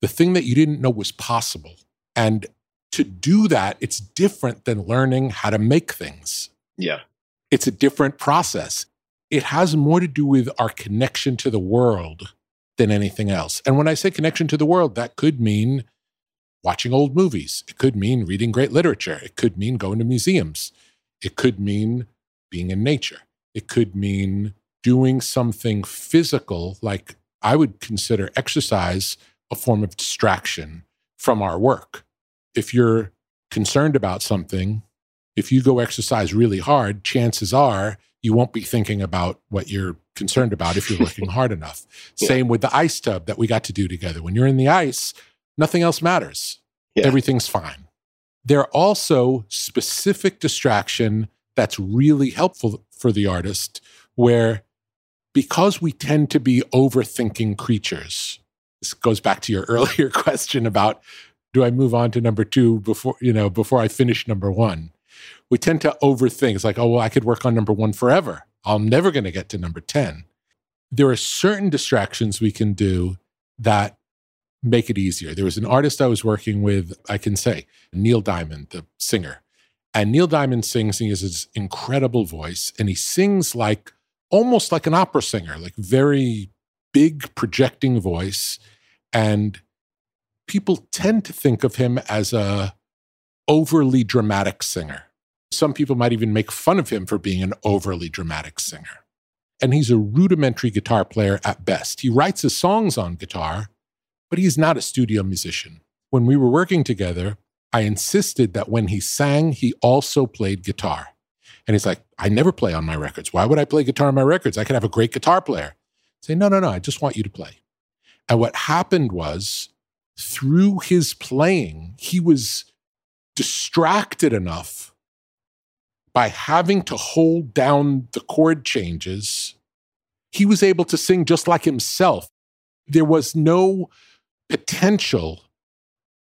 the thing that you didn't know was possible. And to do that, it's different than learning how to make things. Yeah. It's a different process. It has more to do with our connection to the world than anything else. And when I say connection to the world, that could mean watching old movies. It could mean reading great literature. It could mean going to museums. It could mean being in nature. It could mean doing something physical, like I would consider exercise a form of distraction from our work. If you're concerned about something, if you go exercise really hard, chances are you won't be thinking about what you're concerned about if you're working [laughs] hard enough. Yeah. Same with the ice tub that we got to do together. When you're in the ice, nothing else matters. Yeah. Everything's fine. There are also specific distraction that's really helpful for the artist where because we tend to be overthinking creatures. This goes back to your [laughs] earlier question about do I move on to number 2 before, you know, before I finish number 1 we tend to overthink. It's like, oh, well, I could work on number one forever. I'm never going to get to number 10. There are certain distractions we can do that make it easier. There was an artist I was working with, I can say, Neil Diamond, the singer. And Neil Diamond sings, he has this incredible voice, and he sings like almost like an opera singer, like very big projecting voice. And people tend to think of him as a overly dramatic singer. Some people might even make fun of him for being an overly dramatic singer. And he's a rudimentary guitar player at best. He writes his songs on guitar, but he's not a studio musician. When we were working together, I insisted that when he sang, he also played guitar. And he's like, I never play on my records. Why would I play guitar on my records? I could have a great guitar player. I say, no, no, no, I just want you to play. And what happened was, through his playing, he was distracted enough by having to hold down the chord changes, he was able to sing just like himself. There was no potential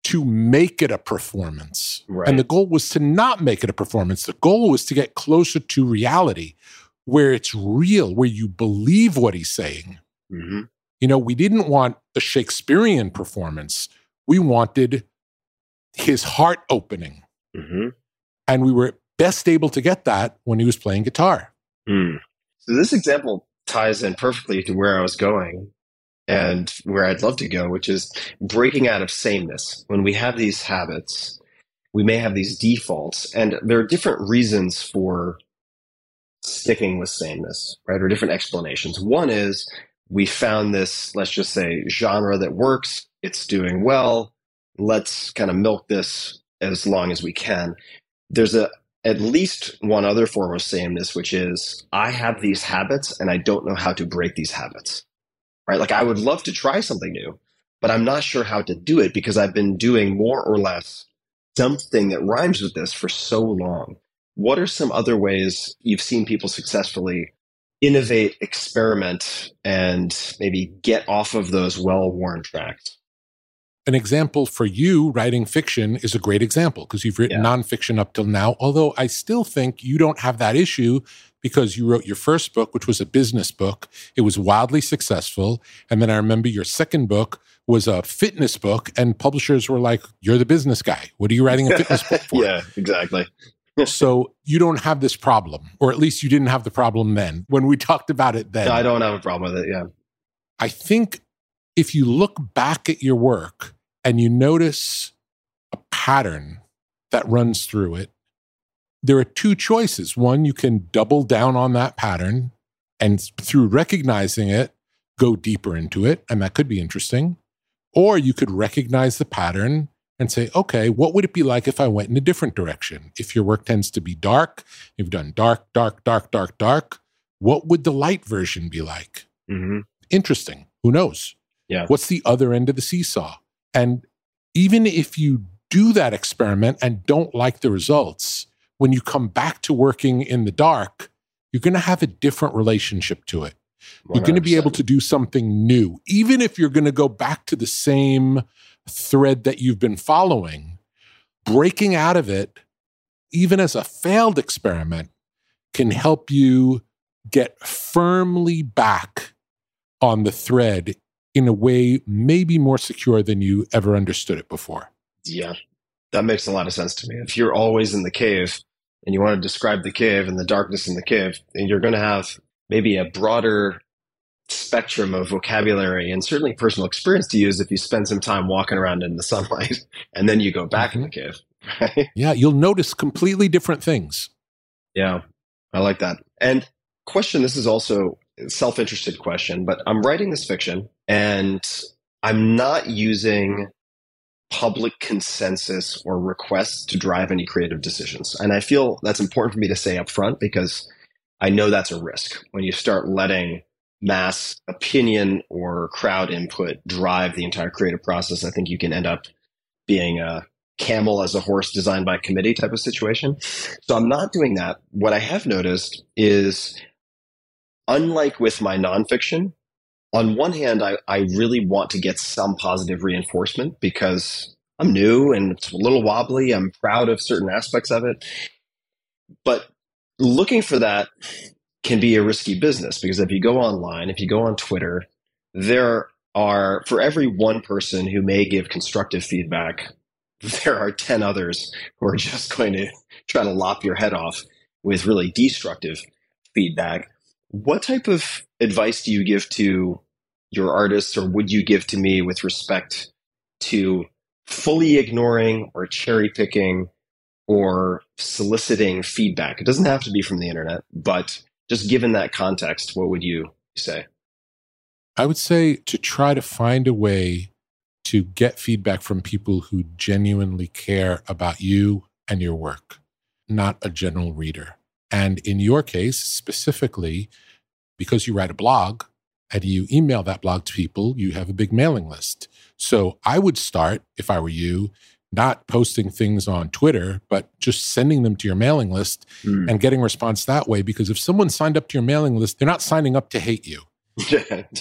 to make it a performance. Right. And the goal was to not make it a performance. The goal was to get closer to reality where it's real, where you believe what he's saying. Mm-hmm. You know, we didn't want a Shakespearean performance. We wanted his heart opening. Mm-hmm. And we were best able to get that when he was playing guitar. Mm. So this example ties in perfectly to where I was going and where I'd love to go, which is breaking out of sameness. When we have these habits, we may have these defaults, and there are different reasons for sticking with sameness, right? Or different explanations. One is we found this, let's just say, genre that works, it's doing well. Let's kind of milk this as long as we can. There's a at least one other form of sameness, which is I have these habits and I don't know how to break these habits. Right? Like I would love to try something new, but I'm not sure how to do it because I've been doing more or less something that rhymes with this for so long. What are some other ways you've seen people successfully innovate, experiment, and maybe get off of those well worn tracks? An example for you writing fiction is a great example because you've written Yeah. nonfiction up till now. Although I still think you don't have that issue because you wrote your first book, which was a business book. It was wildly successful. And then I remember your second book was a fitness book, and publishers were like, You're the business guy. What are you writing a fitness book [laughs] for? yeah, exactly. [laughs] so you don't have this problem, or at least you didn't have the problem then when we talked about it then. No, I don't have a problem with it. Yeah. I think if you look back at your work and you notice a pattern that runs through it, there are two choices. One, you can double down on that pattern and through recognizing it, go deeper into it. And that could be interesting. Or you could recognize the pattern and say, okay, what would it be like if I went in a different direction? If your work tends to be dark, you've done dark, dark, dark, dark, dark, what would the light version be like? Mm-hmm. interesting. Who knows? Yeah. What's the other end of the seesaw? And even if you do that experiment and don't like the results, when you come back to working in the dark, you're going to have a different relationship to it. You're going to be able to do something new, even if you're going to go back to the same thread that you've been following. Breaking out of it, even as a failed experiment, can help you get firmly back on the thread in a way maybe more secure than you ever understood it before. Yeah, that makes a lot of sense to me. If you're always in the cave and you want to describe the cave and the darkness in the cave, then you're going to have maybe a broader spectrum of vocabulary and certainly personal experience to use if you spend some time walking around in the sunlight [laughs] and then you go back in the mm-hmm. cave. [laughs] Right? Yeah, you'll notice completely different things. Yeah, I like that. And question this is also a self-interested question, but I'm writing this fiction and I'm not using public consensus or requests to drive any creative decisions. And I feel that's important for me to say up front because I know that's a risk when you start letting mass opinion or crowd input drive the entire creative process. I think you can end up being a camel as a horse designed by committee type of situation. So I'm not doing that. What I have noticed is, unlike with my nonfiction, on one hand, I, I really want to get some positive reinforcement because I'm new and it's a little wobbly. I'm proud of certain aspects of it. But looking for that can be a risky business because if you go online, if you go on Twitter, there are, for every one person who may give constructive feedback, [laughs] there are 10 others who are just going to try to lop your head off with really destructive feedback. What type of advice do you give to your artists, or would you give to me with respect to fully ignoring or cherry picking or soliciting feedback? It doesn't have to be from the internet, but just given that context, what would you say? I would say to try to find a way to get feedback from people who genuinely care about you and your work, not a general reader. And in your case, specifically, because you write a blog and you email that blog to people, you have a big mailing list. So I would start, if I were you, not posting things on Twitter, but just sending them to your mailing list mm. and getting response that way. Because if someone signed up to your mailing list, they're not signing up to hate you. [laughs]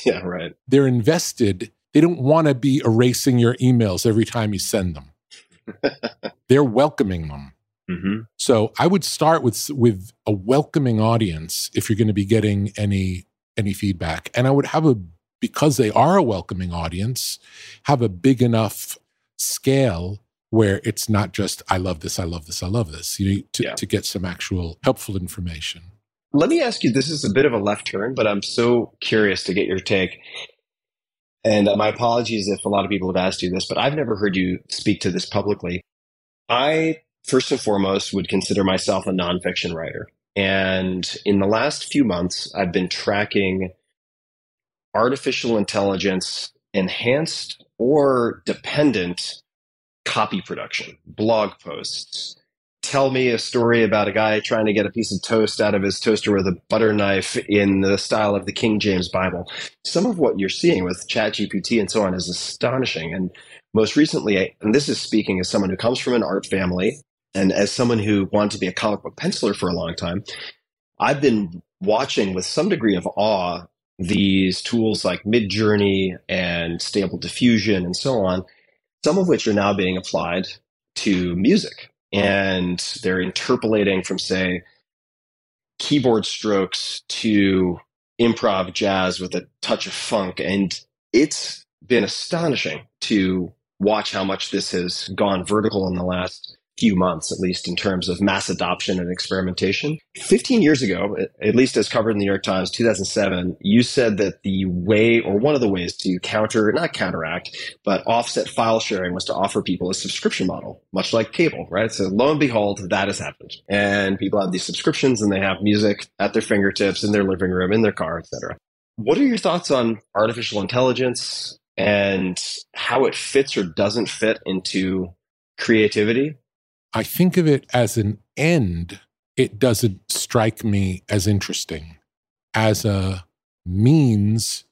yeah, right. They're invested. They don't want to be erasing your emails every time you send them. [laughs] they're welcoming them. Mm-hmm. So I would start with with a welcoming audience if you're going to be getting any any feedback, and I would have a because they are a welcoming audience, have a big enough scale where it's not just I love this, I love this, I love this. You need to, yeah. to get some actual helpful information. Let me ask you. This is a bit of a left turn, but I'm so curious to get your take. And uh, my apologies if a lot of people have asked you this, but I've never heard you speak to this publicly. I first and foremost would consider myself a nonfiction writer. And in the last few months, I've been tracking artificial intelligence enhanced or dependent copy production, blog posts. Tell me a story about a guy trying to get a piece of toast out of his toaster with a butter knife in the style of the King James Bible. Some of what you're seeing with ChatGPT and so on is astonishing. And most recently, and this is speaking as someone who comes from an art family and as someone who wanted to be a comic book penciler for a long time, I've been watching with some degree of awe these tools like Midjourney and Stable Diffusion and so on some of which are now being applied to music. And they're interpolating from, say, keyboard strokes to improv jazz with a touch of funk. And it's been astonishing to watch how much this has gone vertical in the last few months, at least in terms of mass adoption and experimentation. 15 years ago, at least as covered in the New York Times, 2007, you said that the way or one of the ways to counter, not counteract, but offset file sharing was to offer people a subscription model, much like cable, right? So lo and behold, that has happened. And people have these subscriptions and they have music at their fingertips in their living room, in their car, etc. What are your thoughts on artificial intelligence and how it fits or doesn't fit into creativity I think of it as an end. It doesn't strike me as interesting. As a means,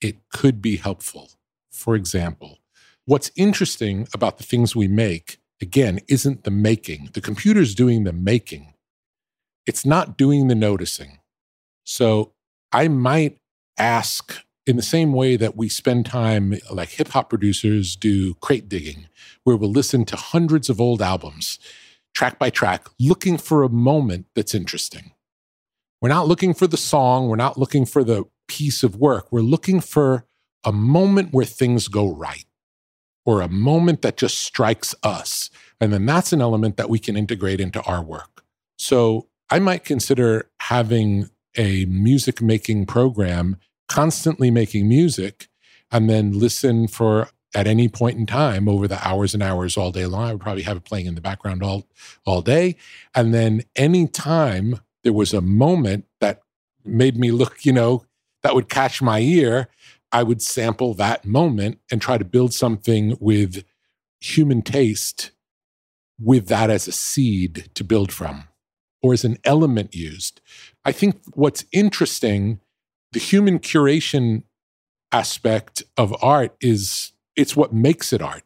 it could be helpful. For example, what's interesting about the things we make, again, isn't the making. The computer's doing the making, it's not doing the noticing. So I might ask in the same way that we spend time, like hip hop producers do crate digging, where we'll listen to hundreds of old albums, track by track, looking for a moment that's interesting. We're not looking for the song, we're not looking for the piece of work, we're looking for a moment where things go right or a moment that just strikes us. And then that's an element that we can integrate into our work. So I might consider having a music making program constantly making music and then listen for at any point in time over the hours and hours all day long. I would probably have it playing in the background all all day. And then any time there was a moment that made me look, you know, that would catch my ear, I would sample that moment and try to build something with human taste with that as a seed to build from or as an element used. I think what's interesting, the human curation aspect of art is it's what makes it art.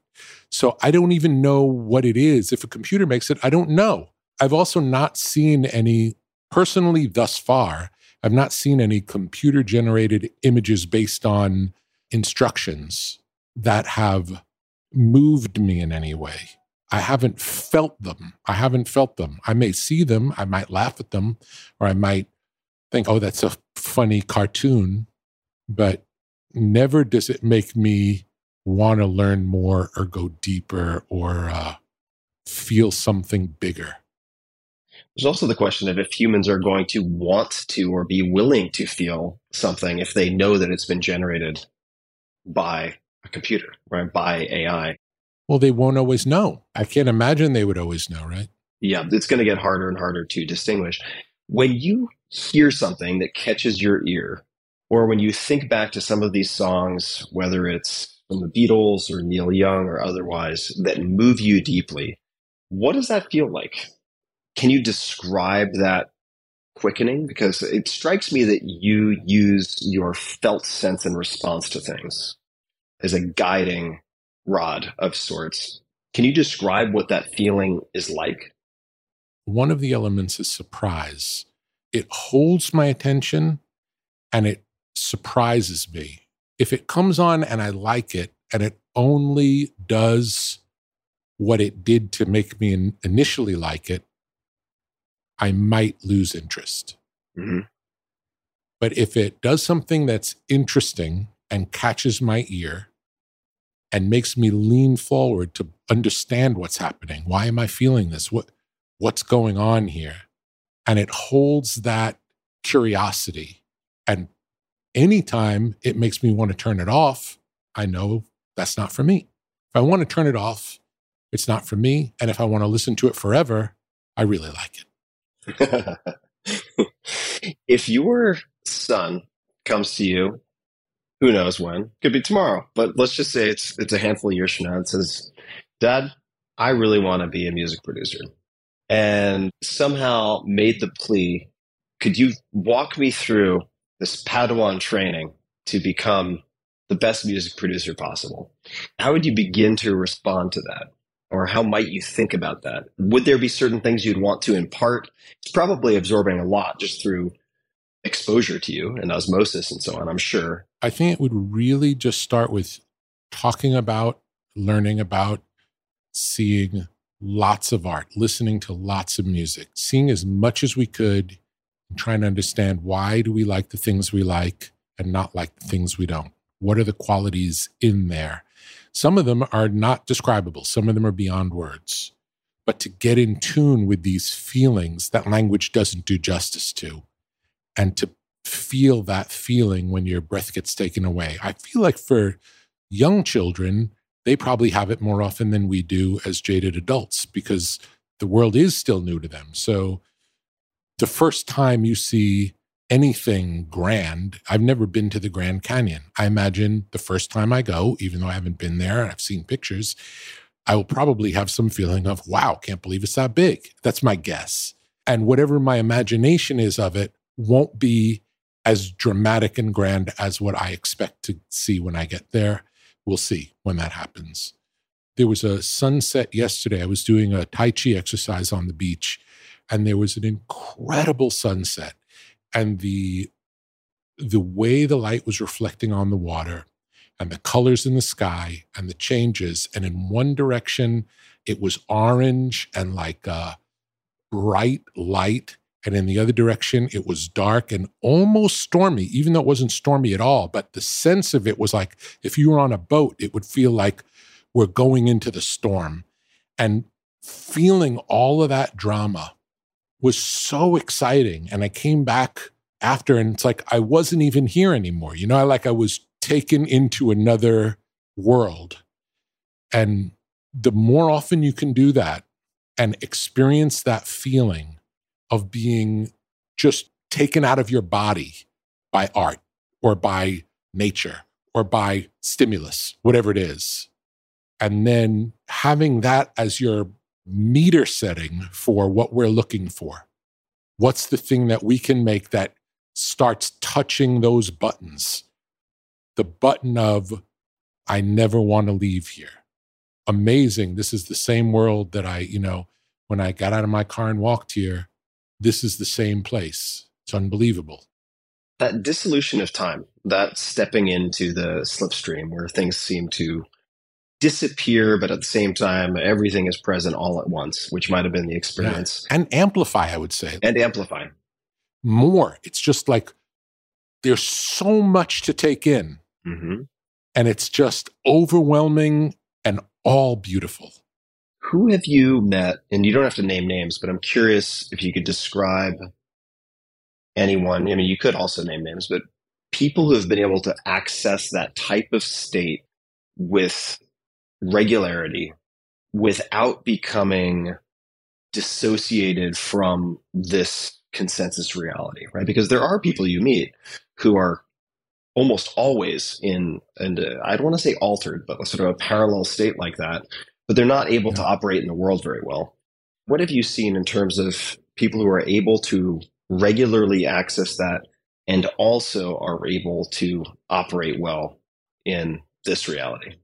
So I don't even know what it is. If a computer makes it, I don't know. I've also not seen any, personally thus far, I've not seen any computer generated images based on instructions that have moved me in any way. I haven't felt them. I haven't felt them. I may see them, I might laugh at them, or I might think, oh, that's a funny cartoon, but never does it make me want to learn more or go deeper or uh, feel something bigger. There's also the question of if humans are going to want to or be willing to feel something if they know that it's been generated by a computer, right? By AI. Well, they won't always know. I can't imagine they would always know, right? Yeah, it's going to get harder and harder to distinguish. When you hear something that catches your ear, or when you think back to some of these songs, whether it's from the Beatles or Neil Young or otherwise, that move you deeply, what does that feel like? Can you describe that quickening? Because it strikes me that you use your felt sense and response to things as a guiding rod of sorts. Can you describe what that feeling is like? One of the elements is surprise. It holds my attention and it surprises me. If it comes on and I like it and it only does what it did to make me initially like it, I might lose interest. Mm-hmm. But if it does something that's interesting and catches my ear and makes me lean forward to understand what's happening, why am I feeling this? What what's going on here? And it holds that curiosity. And anytime it makes me want to turn it off, I know that's not for me. If I want to turn it off, it's not for me. And if I want to listen to it forever, I really like it. [laughs] if your son comes to you, who knows when? Could be tomorrow, but let's just say it's it's a handful of years from now. and says, "Dad, I really want to be a music producer," and somehow made the plea. Could you walk me through this Padawan training to become the best music producer possible? How would you begin to respond to that? or how might you think about that? Would there be certain things you'd want to impart? It's probably absorbing a lot just through exposure to you and osmosis and so on, I'm sure. I think it would really just start with talking about, learning about, seeing lots of art, listening to lots of music, seeing as much as we could, and trying to understand why do we like the things we like and not like the things we don't. What are the qualities in there? Some of them are not describable, some of them are beyond words. But to get in tune with these feelings that language doesn't do justice to, and to feel that feeling when your breath gets taken away. I feel like for young children, they probably have it more often than we do as jaded adults because the world is still new to them. So the first time you see anything grand. I've never been to the Grand Canyon. I imagine the first time I go, even though I haven't been there and I've seen pictures, I will probably have some feeling of, wow, can't believe it's that big. That's my guess. And whatever my imagination is of it won't be as dramatic and grand as what I expect to see when I get there. We'll see when that happens. There was a sunset yesterday. I was doing a Tai Chi exercise on the beach, and there was an incredible sunset and the the way the light was reflecting on the water and the colors in the sky and the changes and in one direction it was orange and like a bright light and in the other direction it was dark and almost stormy even though it wasn't stormy at all but the sense of it was like if you were on a boat it would feel like we're going into the storm and feeling all of that drama was so exciting. And I came back after and it's like I wasn't even here anymore. You know, I like I was taken into another world. And the more often you can do that and experience that feeling of being just taken out of your body by art or by nature or by stimulus, whatever it is. And then having that as your meter setting for what we're looking for. What's the thing that we can make that starts touching those buttons? The button of, I never want to leave here. Amazing. This is the same world that I, you know, when I got out of my car and walked here, this is the same place. It's unbelievable. That dissolution of time, that stepping into the slipstream where things seem to disappear, but at the same time, everything is present all at once, which might have been the experience. And amplify, I would say. And amplify. More. It's just like there's so much to take in. hmm And it's just overwhelming and all beautiful. Who have you met? And you don't have to name names, but I'm curious if you could describe anyone. I mean, you could also name names, but people who have been able to access that type of state with regularity without becoming dissociated from this consensus reality, right? Because there are people you meet who are almost always in, and uh, I don't want to say altered, but sort of a parallel state like that, but they're not able to operate in the world very well. What have you seen in terms of people who are able to regularly access that and also are able to operate well in this reality?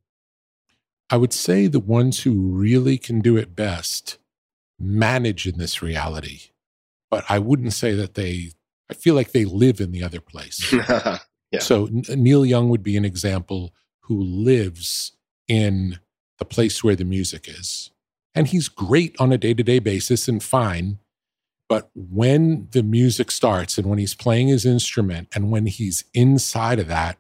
I would say the ones who really can do it best manage in this reality, but I wouldn't say that they, I feel like they live in the other place. [laughs] Yeah. So N- Neil Young would be an example who lives in the place where the music is. And he's great on a day to day basis and fine. But when the music starts and when he's playing his instrument and when he's inside of that,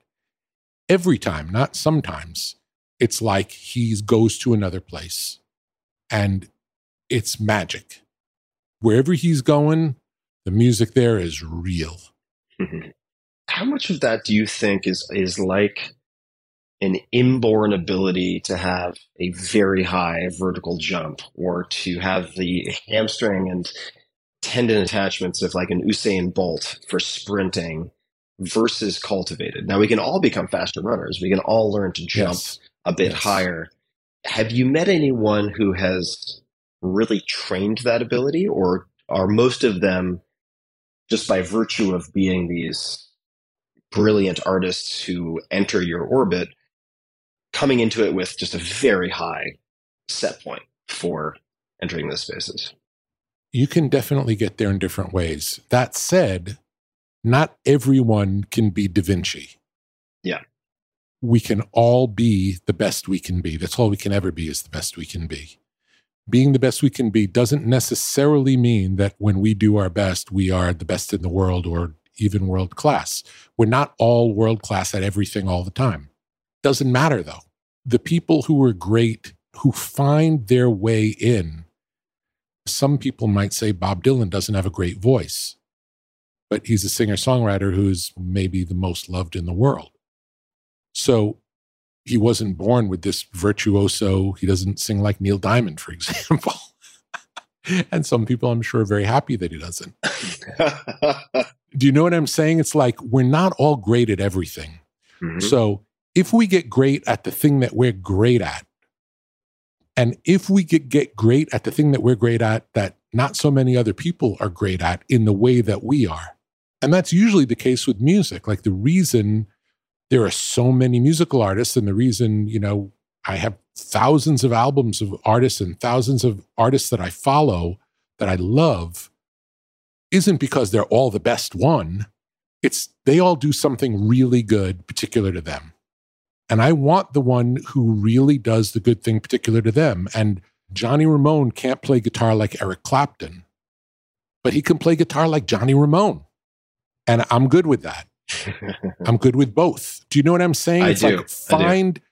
every time, not sometimes, it's like he goes to another place and it's magic. Wherever he's going, the music there is real. Mhm. [laughs] How much of that do you think is is like an inborn ability to have a very high vertical jump or to have the hamstring and tendon attachments of like an Usain Bolt for sprinting versus cultivated? Now we can all become faster runners. We can all learn to jump Yes. a bit Yes. higher. Have you met anyone who has really trained that ability, or are most of them just by virtue of being these brilliant artists who enter your orbit coming into it with just a very high set point for entering those spaces? you can definitely get there in different ways. That said, not everyone can be Da Vinci. Yeah. We can all be the best we can be. That's all we can ever be is the best we can be. Being the best we can be doesn't necessarily mean that when we do our best, we are the best in the world or even world class. We're not all world class at everything all the time. Doesn't matter though. The people who are great, who find their way in, some people might say Bob Dylan doesn't have a great voice, but he's a singer songwriter who's maybe the most loved in the world. So he wasn't born with this virtuoso. He doesn't sing like Neil Diamond, for [laughs] example. and some people, I'm sure, are very happy that he doesn't. [laughs] Do you know what I'm saying? It's like we're not all great at everything. Mhm. So if we get great at the thing that we're great at, and if we get, get great at the thing that we're great at that not so many other people are great at in the way that we are, and that's usually the case with music. Like the reason there are so many musical artists, and the reason, you know, I have thousands of albums of artists and thousands of artists that I follow that I love isn't because they're all the best one. It's they all do something really good, particular to them. And I want the one who really does the good thing particular to them. And Johnny Ramone can't play guitar like Eric Clapton, but he can play guitar like Johnny Ramone. And I'm good with that. [laughs] I'm good with both. Do you know what I'm saying? I it's do. Like find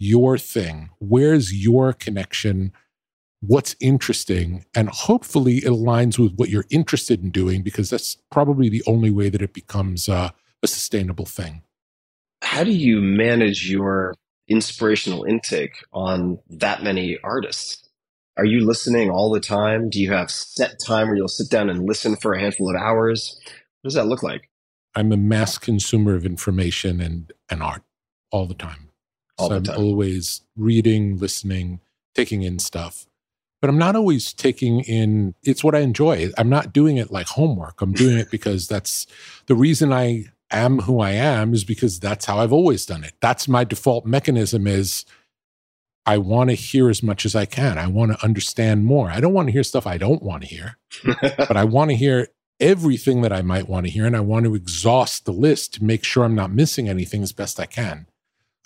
your thing. Where's your connection? What's interesting? And hopefully it aligns with what you're interested in doing because that's probably the only way that it becomes uh, a sustainable thing. How do you manage your inspirational intake on that many artists? Are you listening all the time? Do you have set time where you'll sit down and listen for a handful of hours? What does that look like? I'm a mass consumer of information and, and art all the time. All so the I'm always reading, listening, taking in stuff. but I'm not always taking in it's what I enjoy. I'm not doing it like homework. I'm doing it because that's the reason I am who I am is because that's how I've always done it. That's my default mechanism is I want to hear as much as I can. I want to understand more. I don't want to hear stuff I don't want to hear, [laughs] but I want to hear everything that I might want to hear. And I want to exhaust the list to make sure I'm not missing anything as best I can.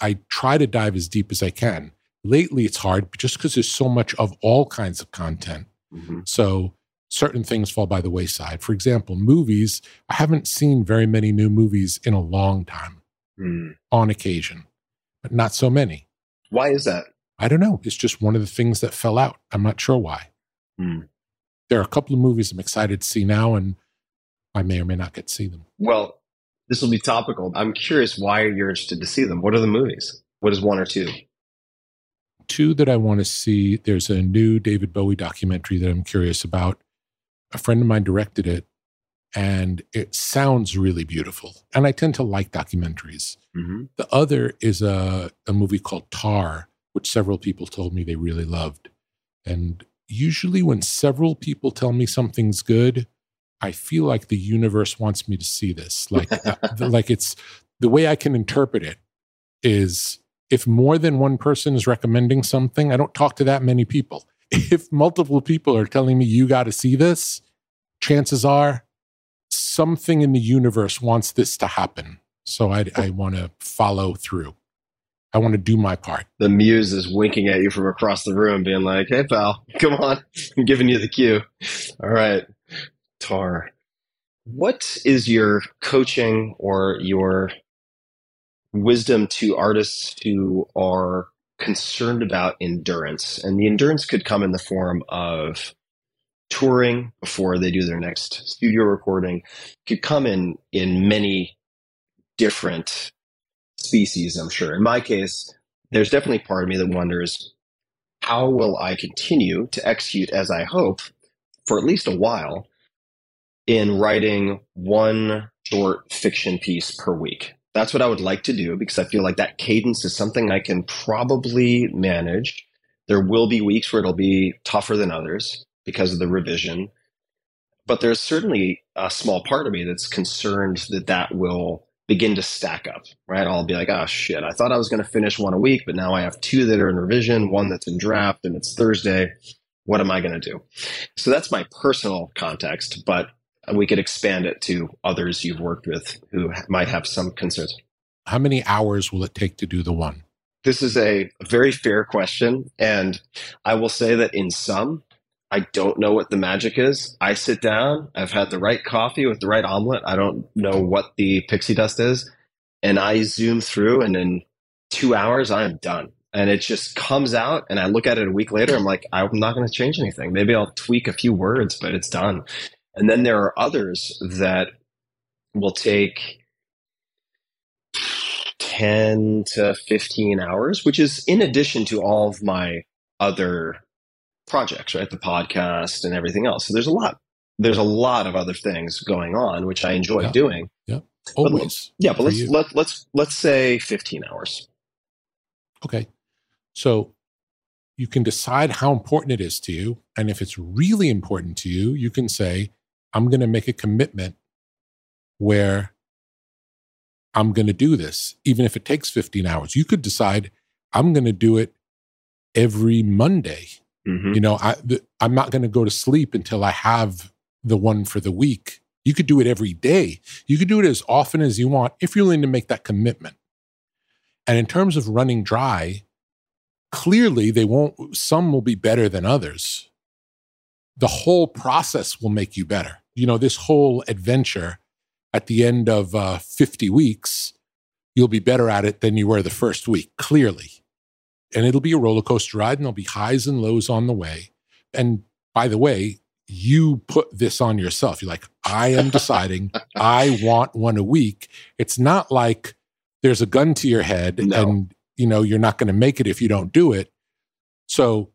I try to dive as deep as I can. Lately, it's hard just because there's so much of all kinds of content. Mm-hmm. So certain things fall by the wayside. For example, movies, I haven't seen very many new movies in a long time Hmm. on occasion, but not so many. Why is that? I don't know. It's just one of the things that fell out. I'm not sure why. Hmm. There are a couple of movies I'm excited to see now, and I may or may not get to see them. Well, this will be topical. I'm curious why you're interested to see them. What are the movies? What is one or two? Two that I want to see there's a new David Bowie documentary that I'm curious about. A friend of mine directed it, and it sounds really beautiful. And I tend to like documentaries. Mm-hmm. The other is a, a movie called Tar, which several people told me they really loved. And usually, when several people tell me something's good, I feel like the universe wants me to see this. Like, uh, [laughs] like it's the way I can interpret it is if more than one person is recommending something, I don't talk to that many people. [laughs] If multiple people are telling me you got to see this, chances are something in the universe wants this to happen. So I, I want to follow through. I want to do my part. The muse is winking at you from across the room, being like, hey, pal, [laughs] come on. I'm giving you the cue. All right. Tar. What is your coaching or your wisdom to artists who are concerned about endurance? And the endurance could come in the form of touring before they do their next studio recording, could come in in many different species, I'm sure. In my case, there's definitely part of me that wonders how will I continue to execute as I hope for at least a while in writing one short fiction piece per week. That's what I would like to do because I feel like that cadence is something I can probably manage. There will be weeks where it'll be tougher than others because of the revision. But there's certainly a small part of me that's concerned that that will begin to stack up, right? I'll be like, oh shit, I thought I was going to finish one a week, but now I have two that are in revision, one that's in draft, and it's Thursday. What am I going to do? So that's my personal context, but we could expand it to others you've worked with who might have some concerns. How many hours will it take to do the one? This is a very fair question. And I will say that in some, I don't know what the magic is. I sit down, I've had the right coffee with the right omelet. I don't know what the pixie dust is. And I zoom through, and in two hours, I am done. And it just comes out, and I look at it a week later. I'm like, I'm not going to change anything. Maybe I'll tweak a few words, but it's done. And then there are others that will take 10 to 15 hours, which is in addition to all of my other projects, right? The podcast and everything else. So there's a lot. There's a lot of other things going on, which I enjoy Yeah. doing. Always. Yeah, but let's you. let, let's let's say 15 hours. Okay. So you can decide how important it is to you. And if it's really important to you, you can say, I'm going to make a commitment where I'm going to do this, even if it takes 15 hours. You could decide, I'm going to do it every Monday. Mhm. You know, I, the, I'm not going to go to sleep until I have the one for the week. You could do it every day. You could do it as often as you want if you're willing to make that commitment. And in terms of running dry, clearly they won't, some will be better than others. The whole process will make you better. You know, this whole adventure at the end of uh, 50 weeks, you'll be better at it than you were the first week, clearly. And it'll be a roller coaster ride and there'll be highs and lows on the way. And by the way, you put this on yourself. You're like, I am [laughs] deciding I want one a week. It's not like there's a gun to your head No. and you know you're not going to make it if you don't do it. So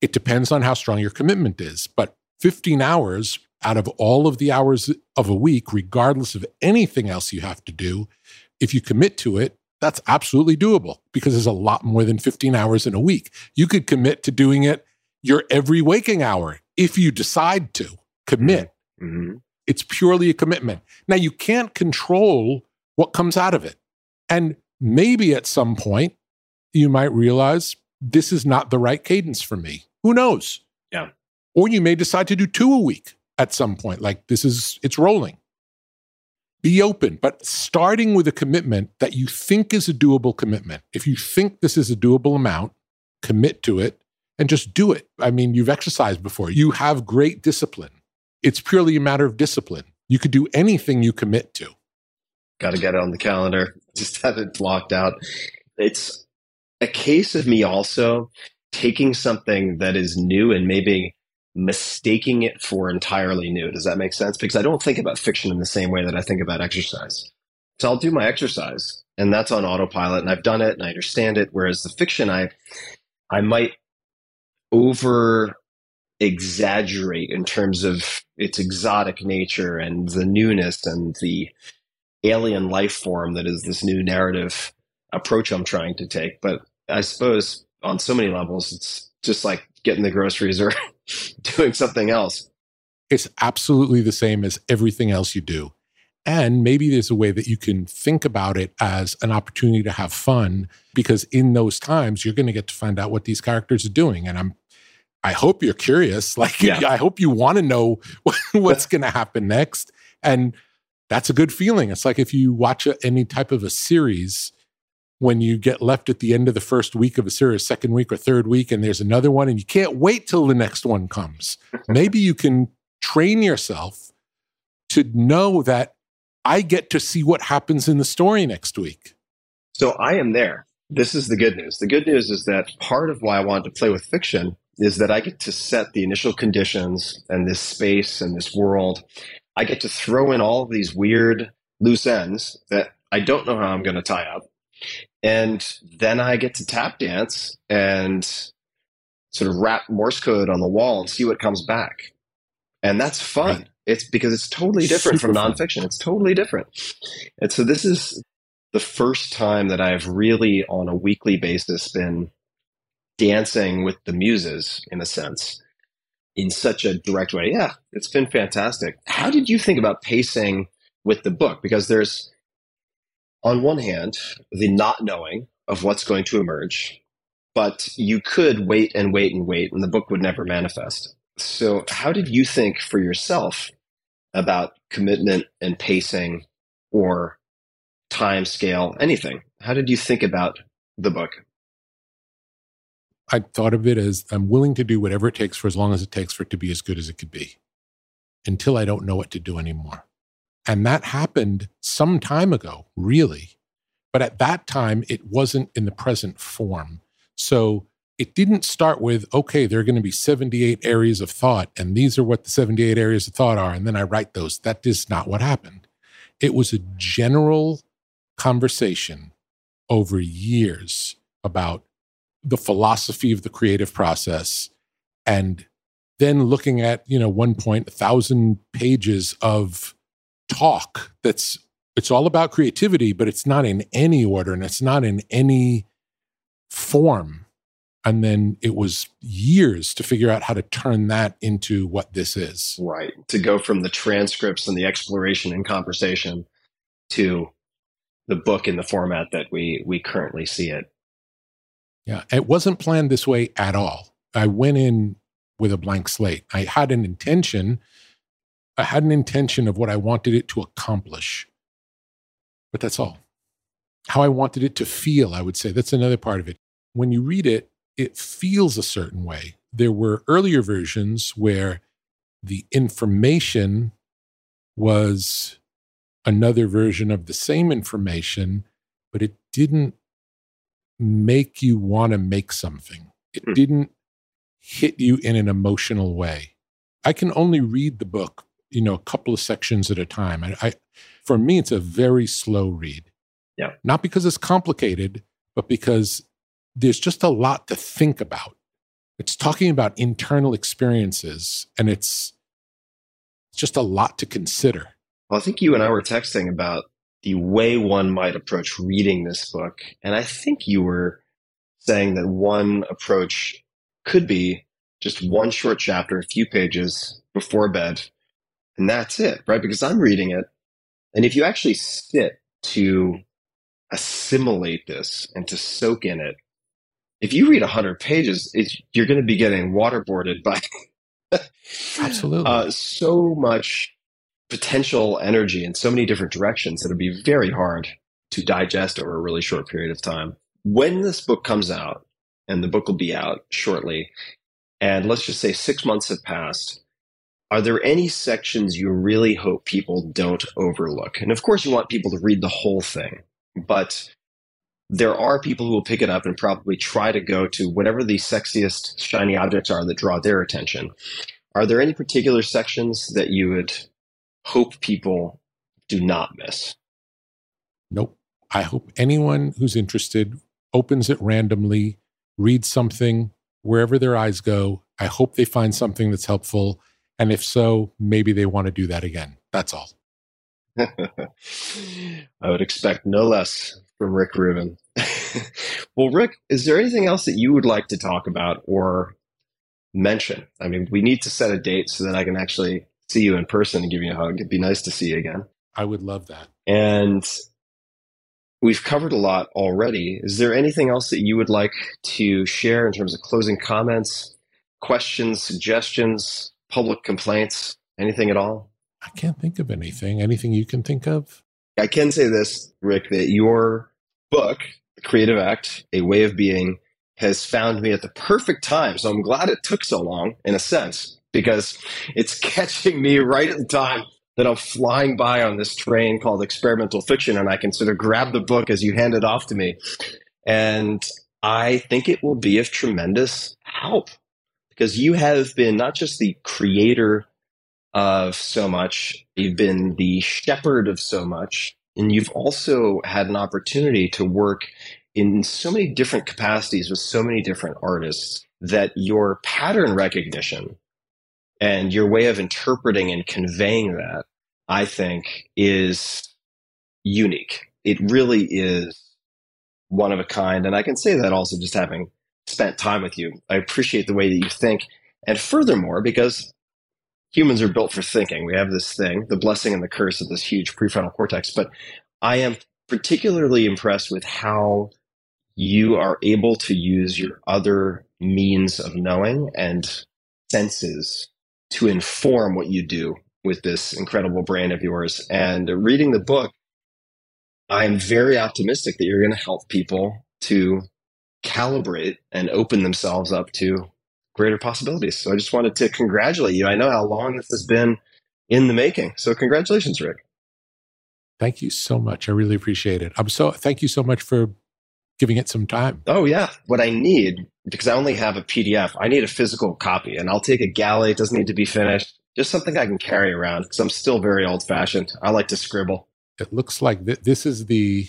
it depends on how strong your commitment is. But 15 hours out of all of the hours of a week, regardless of anything else you have to do, if you commit to it, that's absolutely doable because there's a lot more than 15 hours in a week. You could commit to doing it your every waking hour if you decide to commit. Mm-hmm. It's purely a commitment. Now, you can't control what comes out of it. And maybe at some point, you might realize this is not the right cadence for me. Who knows? Yeah. Or you may decide to do two a week at some point. Like this is, it's rolling. Be open, but starting with a commitment that you think is a doable commitment. If you think this is a doable amount, commit to it and just do it. I mean, you've exercised before, you have great discipline. It's purely a matter of discipline. You could do anything you commit to. Got to get it on the calendar. [laughs] Just have it blocked out. It's a case of me also taking something that is new and maybe mistaking it for entirely new. Does that make sense? Because I don't think about fiction in the same way that I think about exercise. So I'll do my exercise and that's on autopilot and I've done it and I understand it. Whereas the fiction, I, I might over exaggerate in terms of its exotic nature and the newness and the alien life form that is this new narrative approach I'm trying to take. But I suppose on so many levels, it's just like getting the groceries or [laughs] doing something else. It's absolutely the same as everything else you do. And maybe there's a way that you can think about it as an opportunity to have fun because in those times you're going to get to find out what these characters are doing. And I'm, I hope you're curious. [laughs] Like, Yeah. I hope you want to know [laughs] what's going to happen next. And that's a good feeling. It's like if you watch a, any type of a series, when you get left at the end of the first week of a series, second week or third week, and there's another one, and you can't wait till the next one comes. [laughs] Maybe you can train yourself to know that I get to see what happens in the story next week. So I am there. This is the good news. The good news is that part of why I wanted to play with fiction is that I get to set the initial conditions and this space and this world. I get to throw in all of these weird loose ends that I don't know how I'm going to tie up. And then I get to tap dance and sort of wrap Morse code on the wall and see what comes back. And that's fun. Right. It's because it's totally different Super from fun. nonfiction. It's totally different. And so this is the first time that I've really, on a weekly basis, been dancing with the muses in a sense in such a direct way. Yeah, it's been fantastic. How did you think about pacing with the book? Because there's, on one hand, the not knowing of what's going to emerge, but you could wait and wait and wait, and the book would never manifest. So, how did you think for yourself about commitment and pacing or time scale, anything? How did you think about the book? I thought of it as I'm willing to do whatever it takes for as long as it takes for it to be as good as it could be until I don't know what to do anymore. And that happened some time ago, really. But at that time, it wasn't in the present form. So it didn't start with, okay, there are going to be 78 areas of thought, and these are what the 78 areas of thought are. And then I write those. That is not what happened. It was a general conversation over years about the philosophy of the creative process and then looking at you know one point a thousand pages of talk that's it's all about creativity but it's not in any order and it's not in any form and then it was years to figure out how to turn that into what this is Right. To go from the transcripts and the exploration and conversation to the book in the format that we we currently see it. Yeah, it wasn't planned this way at all. I went in with a blank slate. I had an intention. I had an intention of what I wanted it to accomplish. But that's all. How I wanted it to feel, I would say. That's another part of it. When you read it, it feels a certain way. There were earlier versions where the information was another version of the same information, but it didn't make you want to make something. It Hmm. didn't hit you in an emotional way. I can only read the book, you know, a couple of sections at a time. I, I for me, it's a very slow read. Yeah. Not because it's complicated, but because there's just a lot to think about. It's talking about internal experiences and it's just a lot to consider. Well, I think you and I were texting about the way one might approach reading this book. And I think you were saying that one approach could be just one short chapter, a few pages before bed, and that's it, right? Because I'm reading it. And if you actually sit to assimilate this and to soak in it, if you read 100 pages, you're going to be getting waterboarded by [laughs] absolutely uh, so much potential energy in so many different directions that it'd be very hard to digest over a really short period of time. When this book comes out, and the book will be out shortly, and let's just say six months have passed, are there any sections you really hope people don't overlook? And of course, you want people to read the whole thing, but there are people who will pick it up and probably try to go to whatever the sexiest shiny objects are that draw their attention. Are there any particular sections that you would hope people do not miss? Nope. I hope anyone who's interested opens it randomly, reads something wherever their eyes go. I hope they find something that's helpful. And if so, maybe they want to do that again. That's all. [laughs] I would expect no less from Rick Rubin. [laughs] well, Rick, is there anything else that you would like to talk about or mention? I mean, we need to set a date so that I can actually see you in person and give you a hug. It'd be nice to see you again. I would love that. And we've covered a lot already. Is there anything else that you would like to share in terms of closing comments, questions, suggestions, public complaints, anything at all? I can't think of anything. Anything you can think of? I can say this, Rick, that your book, The Creative Act, A Way of Being, has found me at the perfect time. So I'm glad it took so long, in a sense, because it's [laughs] catching me right at the time that I'm flying by on this train called experimental fiction, and I can sort of grab the book as you hand it off to me. And I think it will be of tremendous help because you have been not just the creator of so much, you've been the shepherd of so much, and you've also had an opportunity to work in so many different capacities with so many different artists that your pattern recognition and your way of interpreting and conveying that, I think, is unique. It really is one of a kind. And I can say that also just having spent time with you. I appreciate the way that you think. And furthermore, because humans are built for thinking, we have this thing, the blessing and the curse of this huge prefrontal cortex. But I am particularly impressed with how you are able to use your other means of knowing and senses to inform what you do with this incredible brain of yours. And reading the book, I'm very optimistic that you're going to help people to calibrate and open themselves up to greater possibilities. So I just wanted to congratulate you. I know how long this has been in the making. So congratulations, Rick. Thank you so much. I really appreciate it. I'm so thank you so much for giving it some time. Oh yeah. What I need because I only have a PDF. I need a physical copy, and I'll take a galley. It doesn't need to be finished. Just something I can carry around because I'm still very old fashioned. I like to scribble. It looks like th- this is the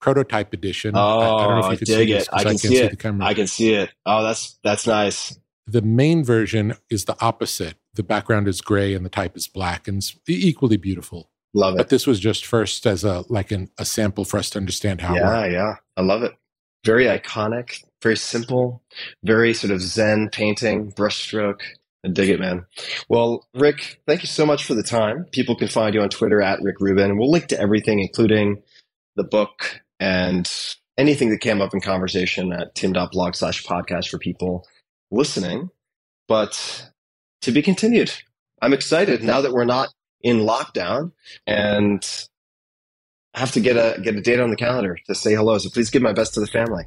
prototype edition. Oh, I, I don't know if oh, you can dig see it. I can see it. I can see it. Oh, that's that's nice. The main version is the opposite. The background is gray and the type is black, and it's equally beautiful. Love it. But this was just first as a like an, a sample for us to understand how. Yeah, yeah, I love it. Very iconic very simple, very sort of Zen painting, brushstroke. I dig it, man. Well, Rick, thank you so much for the time. People can find you on Twitter at Rick Rubin. We'll link to everything, including the book and anything that came up in conversation at tim.blog slash podcast for people listening. But to be continued. I'm excited now that we're not in lockdown and I have to get a get a date on the calendar to say hello. So please give my best to the family.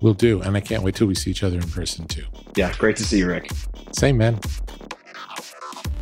We'll do, and I can't wait till we see each other in person too. Yeah, great to see you, Rick. Same, man.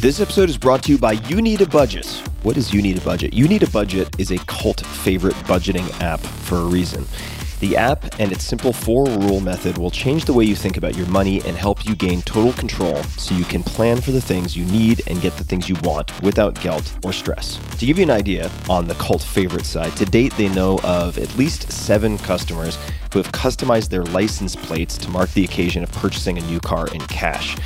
This episode is brought to you by You Need a Budget. What is You Need a Budget? You Need a Budget is a cult favorite budgeting app for a reason. The app and its simple four rule method will change the way you think about your money and help you gain total control so you can plan for the things you need and get the things you want without guilt or stress. To give you an idea, on the cult favorite side, to date they know of at least seven customers who have customized their license plates to mark the occasion of purchasing a new car in cash.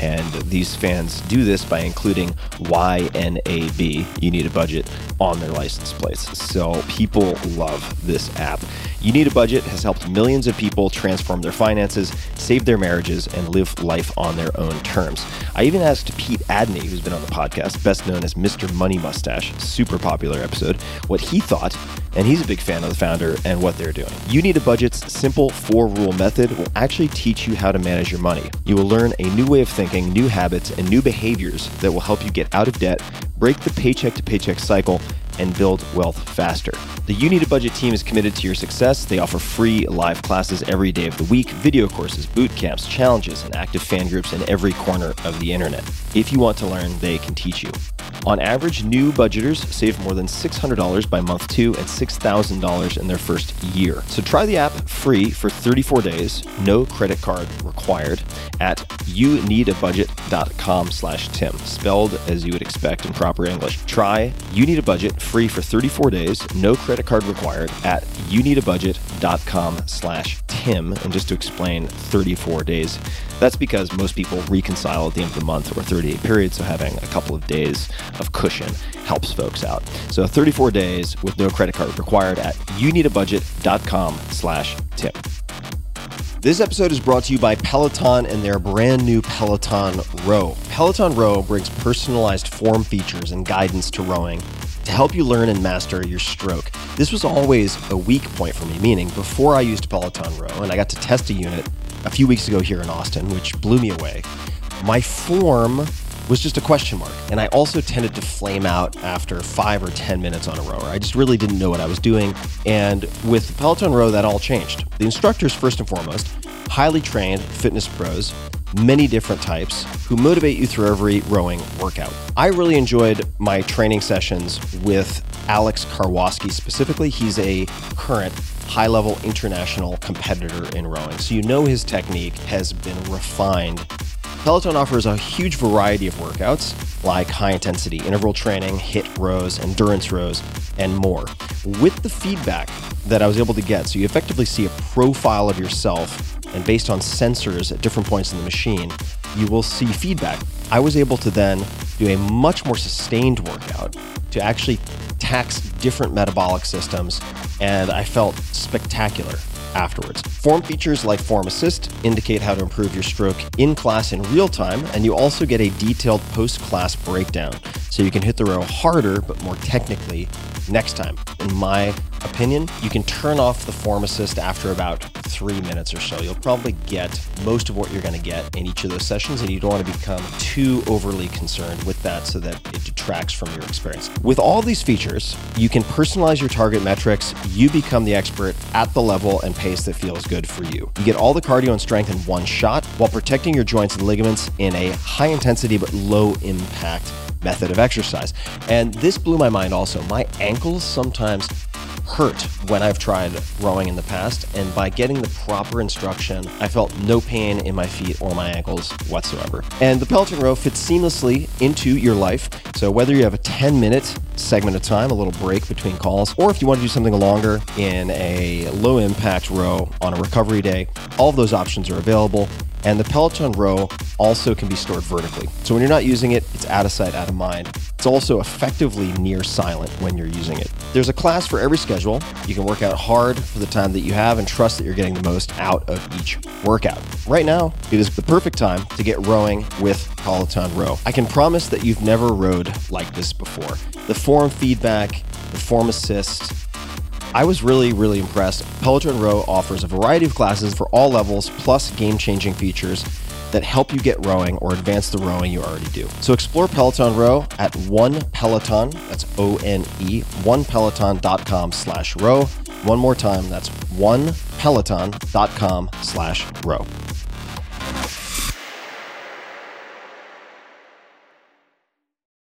And these fans do this by including YNAB, you need a budget, on their license plates. So people love this app. You Need a Budget has helped millions of people transform their finances, save their marriages, and live life on their own terms. I even asked Pete Adeney, who's been on the podcast, best known as Mr. Money Mustache, super popular episode, what he thought, and he's a big fan of the founder and what they're doing. You Need a Budget's simple four rule method will actually teach you how to manage your money. You will learn a new way of thinking, new habits, and new behaviors that will help you get out of debt, break the paycheck to paycheck cycle, and build wealth faster. The You Need a Budget team is committed to your success. They offer free live classes every day of the week, video courses, boot camps, challenges, and active fan groups in every corner of the internet. If you want to learn, they can teach you. On average, new budgeters save more than $600 by month two and $6,000 in their first year. So try the app free for 34 days, no credit card required, at youneedabudget.com slash Tim, spelled as you would expect in proper English. Try You Need a Budget free for 34 days, no credit card required, at youneedabudget.com slash Tim. And just to explain 34 days, that's because most people reconcile at the end of the month or 38 period, so having a couple of days of cushion helps folks out. So 34 days with no credit card required at youneedabudget.com slash Tim. This episode is brought to you by Peloton and their brand new Peloton Row. Peloton Row brings personalized form features and guidance to rowing to help you learn and master your stroke. This was always a weak point for me, meaning before I used Peloton Row and I got to test a unit a few weeks ago here in Austin, which blew me away, my form was just a question mark. And I also tended to flame out after five or 10 minutes on a rower. I just really didn't know what I was doing. And with Peloton Row, that all changed. The instructors, first and foremost, highly trained fitness pros, many different types, who motivate you through every rowing workout. I really enjoyed my training sessions with Alex Karwoski specifically. He's a current high level international competitor in rowing. So you know his technique has been refined Peloton offers a huge variety of workouts like high intensity interval training, HIIT rows, endurance rows, and more. With the feedback that I was able to get, so you effectively see a profile of yourself, and based on sensors at different points in the machine, you will see feedback. I was able to then do a much more sustained workout to actually tax different metabolic systems, and I felt spectacular afterwards. Form features like Form Assist indicate how to improve your stroke in class in real time, and you also get a detailed post class breakdown so you can hit the row harder but more technically next time. In my opinion, you can turn off the Form Assist after about three minutes or so. You'll probably get most of what you're going to get in each of those sessions, and you don't want to become too overly concerned with that so that it detracts from your experience. With all these features, you can personalize your target metrics. You become the expert at the level and pace that feels good for you. You get all the cardio and strength in one shot while protecting your joints and ligaments in a high intensity but low impact method of exercise. And this blew my mind also. My ankles sometimes hurt when I've tried rowing in the past, and by getting the proper instruction, I felt no pain in my feet or my ankles whatsoever. And the Peloton row fits seamlessly into your life. So whether you have a 10 minute segment of time, a little break between calls, or if you want to do something longer in a low impact row on a recovery day, all of those options are available. And the Peloton Row also can be stored vertically. So when you're not using it, it's out of sight, out of mind. It's also effectively near silent when you're using it. There's a class for every schedule. You can work out hard for the time that you have and trust that you're getting the most out of each workout. Right now, it is the perfect time to get rowing with Peloton Row. I can promise that you've never rowed like this before. The form feedback, the form assist, I was really, really impressed. Peloton Row offers a variety of classes for all levels, plus game changing features that help you get rowing or advance the rowing you already do. So explore Peloton Row at one Peloton, that's O-N-E, onepeloton.com slash row. One more time, that's one peloton.com slash row.